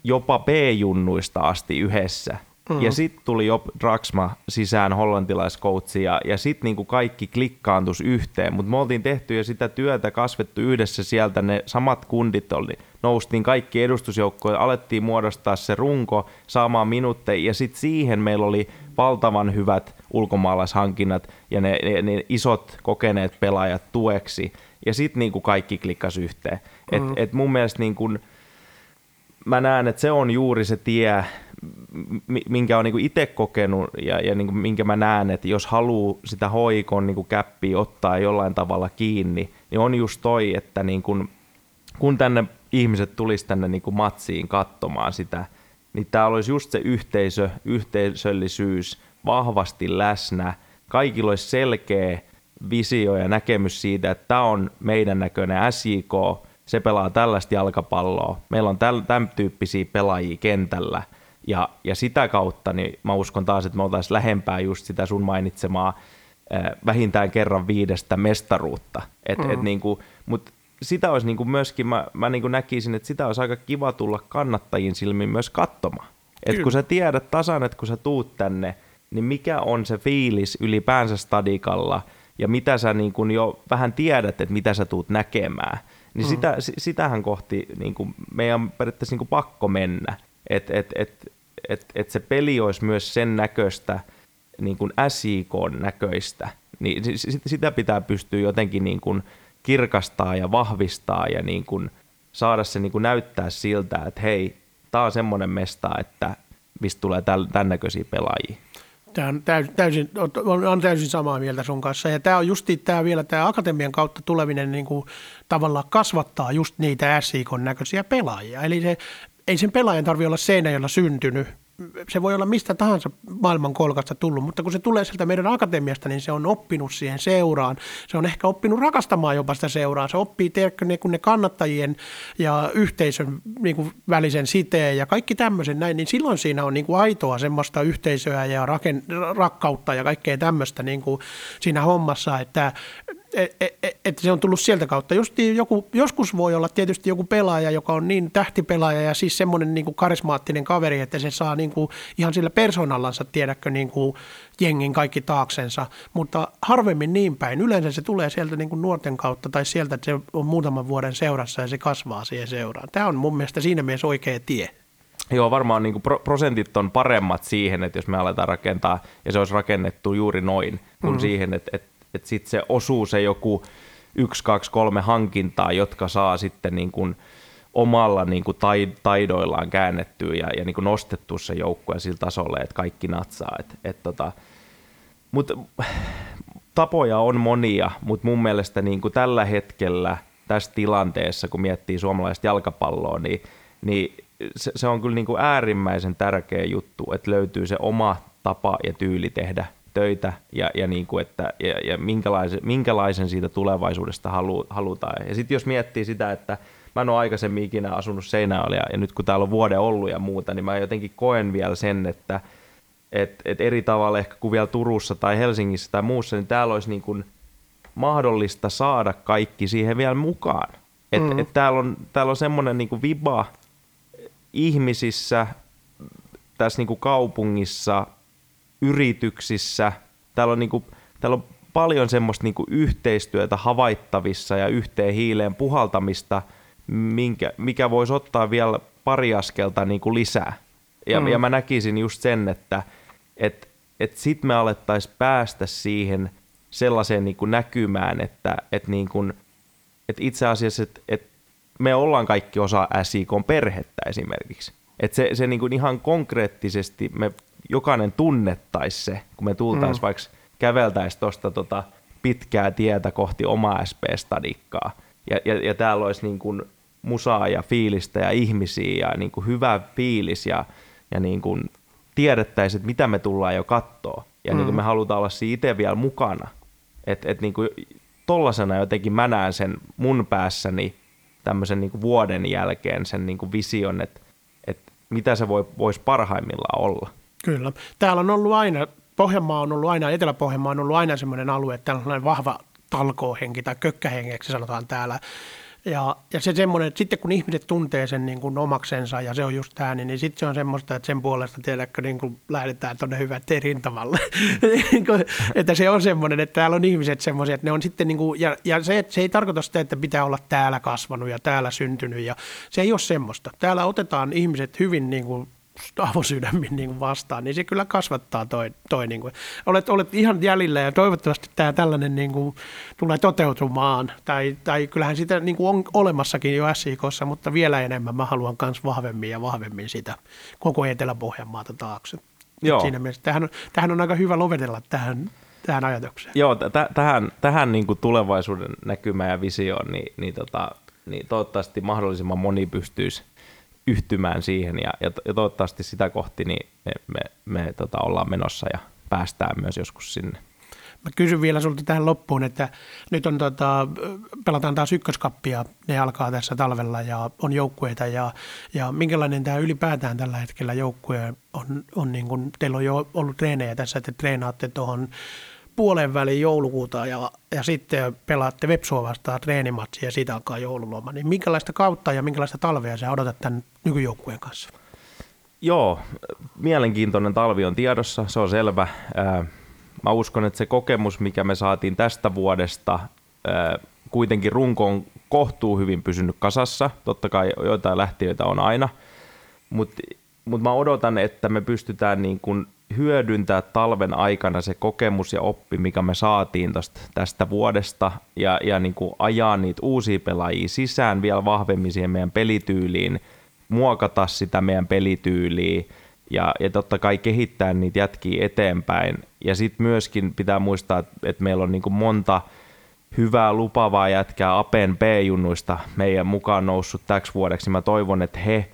jopa B-junnuista asti yhdessä. Mm. Ja sitten tuli jo Draxma sisään hollantilaiskoutsi ja, ja sitten niinku kaikki klikkaantus yhteen. Mutta me oltiin tehty jo sitä työtä, kasvettu yhdessä sieltä, ne samat kundit oli. Noustiin kaikki edustusjoukkoja, alettiin muodostaa se runko saamaan minuutteja ja sitten siihen meillä oli valtavan hyvät ulkomaalaishankinnat ja ne, ne, ne isot kokeneet pelaajat tueksi. Ja sitten niinku kaikki klikkas yhteen. Mm. Et, et mun mielestä niinku, mä näen, että se on juuri se tie, minkä on niin itse kokenut ja, ja niin kuin minkä mä näen, että jos haluaa sitä hoikon niin käppiä ottaa jollain tavalla kiinni, niin on just toi, että niin kuin, kun tänne ihmiset tulisi tänne niin kuin matsiin katsomaan sitä, niin tämä olisi just se yhteisö, yhteisöllisyys vahvasti läsnä, kaikilla olisi selkeä visio ja näkemys siitä, että tämä on meidän näköinen SJK, se pelaa tällaista jalkapalloa, meillä on tämän tyyppisiä pelaajia kentällä, ja, ja sitä kautta niin mä uskon taas, että me oltaisiin lähempää just sitä sun mainitsemaa vähintään kerran viidestä mestaruutta. Et, mm. et niinku, Mutta sitä olisi niinku myöskin, mä, mä niinku näkisin, että sitä olisi aika kiva tulla kannattajien silmiin myös katsomaan. Et kun sä tiedät tasan, että kun sä tuut tänne, niin mikä on se fiilis ylipäänsä stadikalla ja mitä sä niin kun jo vähän tiedät, että mitä sä tuut näkemään, niin mm. sitä, sitähän kohti niin kuin meidän on periaatteessa niin kuin pakko mennä. Että et, et, et, et se peli olisi myös sen näköistä, niin kuin SIK-näköistä, niin sitä pitää pystyä jotenkin niin kuin kirkastaa ja vahvistaa ja niin kuin saada se niin kuin näyttää siltä, että hei, tämä on semmoinen mesta, että mistä tulee tämän näköisiä pelaajia. Tämä on täysin, on täysin samaa mieltä sun kanssa. Ja tämä on just tämä vielä, tämä akatemian kautta tuleminen niin kuin tavallaan kasvattaa just niitä SIK näköisiä pelaajia. Eli se, ei sen pelaajan tarvitse olla Seinäjolla syntynyt, se voi olla mistä tahansa maailman kolkasta tullut, mutta kun se tulee sieltä meidän akatemiasta, niin se on oppinut siihen seuraan. Se on ehkä oppinut rakastamaan jopa sitä seuraa. Se oppii tiedätkö, ne, kun ne kannattajien ja yhteisön niin kuin välisen siteen ja kaikki tämmöisen näin, niin silloin siinä on niin kuin aitoa semmoista yhteisöä ja rakkautta ja kaikkea tämmöistä niin kuin siinä hommassa, että että e, e, et se on tullut sieltä kautta. Just joku, joskus voi olla tietysti joku pelaaja, joka on niin tähtipelaaja ja siis semmoinen niin kuin karismaattinen kaveri, että se saa niin kuin ihan sillä persoonallansa, tiedäkö, niin kuin jengin kaikki taaksensa, mutta harvemmin niin päin. Yleensä se tulee sieltä niin kuin nuorten kautta tai sieltä, että se on muutaman vuoden seurassa ja se kasvaa siihen seuraan. Tämä on mun mielestä siinä mielessä oikea tie. Joo, varmaan niin pro- prosentit on paremmat siihen, että jos me aletaan rakentaa, ja se olisi rakennettu juuri noin, kuin mm. siihen, että, että että sitten se osuu se joku yksi, kaksi, kolme hankintaa, jotka saa sitten niin kuin omalla niin kuin taidoillaan käännettyä ja, ja niin kuin nostettu se joukkue sillä tasolle, että kaikki natsaa. Et, et tota, mutta tapoja on monia, mutta mun mielestä niin kuin tällä hetkellä tässä tilanteessa, kun miettii suomalaista jalkapalloa, niin, niin se, se on kyllä niin kuin äärimmäisen tärkeä juttu, että löytyy se oma tapa ja tyyli tehdä töitä ja, ja, niin kuin, että, ja, ja minkälaisen, minkälaisen siitä tulevaisuudesta halu, halutaan. Ja sitten jos miettii sitä, että mä en ole aikaisemmin ikinä asunut Seinäjoella ja, ja nyt kun täällä on vuoden ollut ja muuta, niin mä jotenkin koen vielä sen, että et, et eri tavalla ehkä kuin vielä Turussa tai Helsingissä tai muussa, niin täällä olisi niin kuin mahdollista saada kaikki siihen vielä mukaan. Et, mm. et täällä on, täällä on semmoinen niin kuin viba ihmisissä tässä niin kuin kaupungissa – yrityksissä. Täällä on, niin kuin, täällä on paljon semmoista niin kuin yhteistyötä havaittavissa ja yhteen hiileen puhaltamista, minkä, mikä voisi ottaa vielä pari askelta niin kuin lisää. Ja, mm. ja mä näkisin just sen, että et, et sit me alettaisiin päästä siihen sellaiseen niin kuin näkymään, että et niin kuin, et itse asiassa et, et me ollaan kaikki osa SIK perhettä esimerkiksi. Et se, se niin kuin ihan konkreettisesti me jokainen tunnettaisi se, kun me tultaisiin mm. vaikka käveltäisiin tuosta tota pitkää tietä kohti omaa SP-stadikkaa. Ja, ja, ja täällä olisi niin kuin musaa ja fiilistä ja ihmisiä ja niin kuin hyvä fiilis ja, ja niin kuin tiedettäisiin, että mitä me tullaan jo kattoa. Ja mm. niin kuin me halutaan olla siinä itse vielä mukana. Että et niin kuin tollasena jotenkin mä näen sen mun päässäni tämmöisen niin kuin vuoden jälkeen sen niin kuin vision, että, että mitä se voi, voisi parhaimmillaan olla. Kyllä. Täällä on ollut aina, Pohjanmaa on ollut aina, Etelä-Pohjanmaa on ollut aina semmoinen alue, että täällä on vahva talkoohenki tai kökkähengeksi sanotaan täällä. Ja, ja se semmoinen, että sitten kun ihmiset tuntee sen niin kuin omaksensa ja se on just tämä, niin, niin sitten se on semmoista, että sen puolesta tiedätkö, niin kuin lähdetään tuonne hyvät rintamalle. Niin että se on semmoinen, että täällä on ihmiset semmoisia, että ne on sitten niin kuin, ja, ja se, se ei tarkoita sitä, että pitää olla täällä kasvanut ja täällä syntynyt ja se ei ole semmoista. Täällä otetaan ihmiset hyvin niin kuin avosydämin niin kuin vastaan, niin se kyllä kasvattaa toi, toi niin kuin. Olet, olet ihan jäljellä ja toivottavasti tämä tällainen niin kuin, tulee toteutumaan. Tai, tai kyllähän sitä niin kuin on olemassakin jo SIKssa, mutta vielä enemmän mä haluan myös vahvemmin ja vahvemmin sitä koko Etelä-Pohjanmaata taakse. Joo. Siinä mielessä tähän on, tähän on aika hyvä lovetella tähän, tähän ajatukseen. Joo, t- tähän, tähän niin kuin tulevaisuuden näkymään ja visioon, niin, niin, tota, niin toivottavasti mahdollisimman moni pystyisi yhtymään siihen ja, ja, ja toivottavasti sitä kohti niin me, me, me tota, ollaan menossa ja päästään myös joskus sinne. Mä kysyn vielä sulta tähän loppuun, että nyt on tota, pelataan taas ykköskappia, ne alkaa tässä talvella ja on joukkueita ja, ja minkälainen tämä ylipäätään tällä hetkellä joukkue on, on niin kuin, teillä on jo ollut treenejä tässä, että treenaatte tuohon puolen välin joulukuuta ja, ja sitten pelaatte Vepsua vastaan treenimatsi ja siitä alkaa joululoma. Niin minkälaista kautta ja minkälaista talvea sä odotat tämän nykyjoukkueen kanssa? Joo, mielenkiintoinen talvi on tiedossa, se on selvä. Mä uskon, että se kokemus, mikä me saatiin tästä vuodesta, kuitenkin runko on kohtuu hyvin pysynyt kasassa. Totta kai joitain lähtiöitä on aina, mutta mut mä odotan, että me pystytään niin kun hyödyntää talven aikana se kokemus ja oppi, mikä me saatiin tosta, tästä vuodesta ja, ja niin kuin ajaa niitä uusia pelaajia sisään vielä vahvemmin siihen meidän pelityyliin, muokata sitä meidän pelityyliä ja, ja totta kai kehittää niitä jätkiä eteenpäin. Ja sitten myöskin pitää muistaa, että meillä on niin kuin monta hyvää lupavaa jätkää Apen B-junnuista meidän mukaan noussut täksi vuodeksi. Mä toivon, että he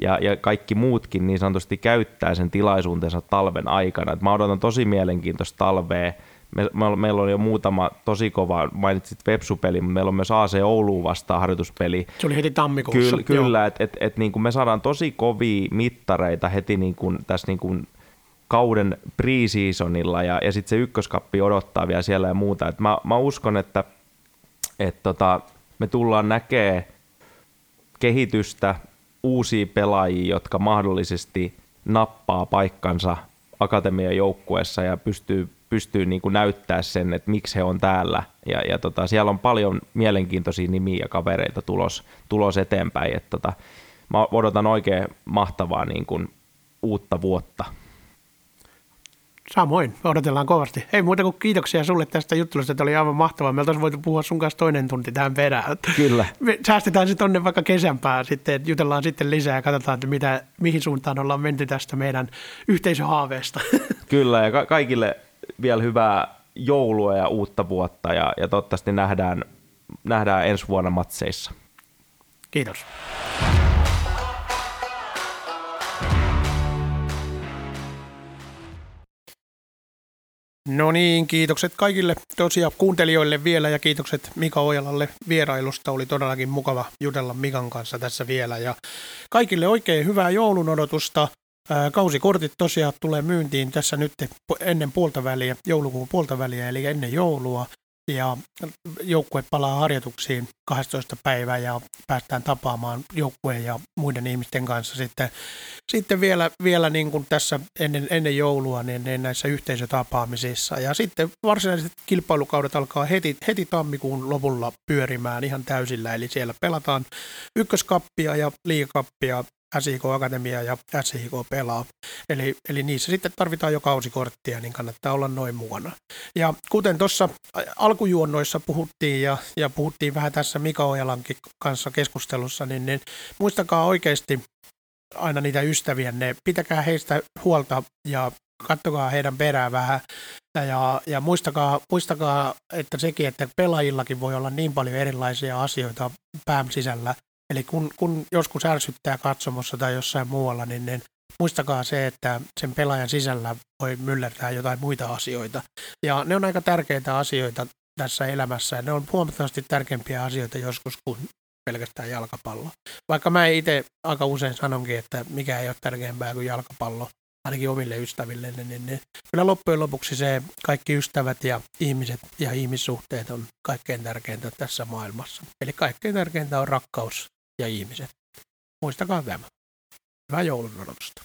ja, ja kaikki muutkin niin sanotusti käyttää sen tilaisuutensa talven aikana. Et mä odotan tosi mielenkiintoista talvea. Me, me, meillä on jo muutama tosi kova, mainitsit Vepsupeli, mutta meillä on myös AC Ouluun vastaan harjoituspeli. Se oli heti tammikuussa. Kyllä, kyllä että et, et, niin me saadaan tosi kovia mittareita heti niin kuin, tässä niin kuin kauden preseasonilla ja, ja sitten se ykköskappi odottaa vielä siellä ja muuta. Et mä, mä uskon, että et tota, me tullaan näkee kehitystä uusia pelaajia, jotka mahdollisesti nappaa paikkansa akatemian joukkueessa ja pystyy, pystyy niin kuin näyttää sen, että miksi he on täällä. Ja, ja tota, siellä on paljon mielenkiintoisia nimiä ja kavereita tulos, tulos eteenpäin. Et tota, mä odotan oikein mahtavaa niin kuin uutta vuotta. Samoin, odotellaan kovasti. Ei muuta kuin kiitoksia sulle tästä juttelusta, että oli aivan mahtavaa. Me oltaisiin voitu puhua sun kanssa toinen tunti tähän perään. Kyllä. Me säästetään se tonne vaikka kesänpää sitten, jutellaan sitten lisää ja katsotaan, että mitä, mihin suuntaan ollaan menty tästä meidän yhteisöhaaveesta. Kyllä, ja ka- kaikille vielä hyvää joulua ja uutta vuotta, ja, ja toivottavasti nähdään, nähdään ensi vuonna matseissa. Kiitos. No niin, kiitokset kaikille tosiaan kuuntelijoille vielä ja kiitokset Mika Ojalalle vierailusta. Oli todellakin mukava jutella Mikan kanssa tässä vielä ja kaikille oikein hyvää joulun odotusta. Kausikortit tosiaan tulee myyntiin tässä nyt ennen puolta väliä, joulukuun puolta väliä, eli ennen joulua ja joukkue palaa harjoituksiin 12. päivää ja päästään tapaamaan joukkueen ja muiden ihmisten kanssa sitten, sitten vielä, vielä niin kuin tässä ennen, ennen joulua niin, niin näissä yhteisötapaamisissa. Ja sitten varsinaiset kilpailukaudet alkaa heti, heti tammikuun lopulla pyörimään ihan täysillä, eli siellä pelataan ykköskappia ja liikappia SIK Akatemia ja SIK pelaa. Eli, eli niissä sitten tarvitaan jo kausikorttia, niin kannattaa olla noin mukana. Ja kuten tuossa alkujuonnoissa puhuttiin ja, ja puhuttiin vähän tässä Mika Ojalankin kanssa keskustelussa, niin, niin muistakaa oikeasti aina niitä ystäviänne, pitäkää heistä huolta ja kattokaa heidän perään vähän ja, ja muistakaa, muistakaa, että sekin, että pelaajillakin voi olla niin paljon erilaisia asioita pään sisällä, Eli kun, kun joskus ärsyttää katsomossa tai jossain muualla, niin, niin muistakaa se, että sen pelaajan sisällä voi myllertää jotain muita asioita. Ja ne on aika tärkeitä asioita tässä elämässä ja ne on huomattavasti tärkeimpiä asioita joskus kuin pelkästään jalkapallo. Vaikka mä itse aika usein sanonkin, että mikä ei ole tärkeämpää kuin jalkapallo, ainakin omille ystäville, niin, niin, niin kyllä loppujen lopuksi se kaikki ystävät ja ihmiset ja ihmissuhteet on kaikkein tärkeintä tässä maailmassa. Eli kaikkein tärkeintä on rakkaus ja ihmiset. Muistakaa tämä. Hyvää joulun odotusta.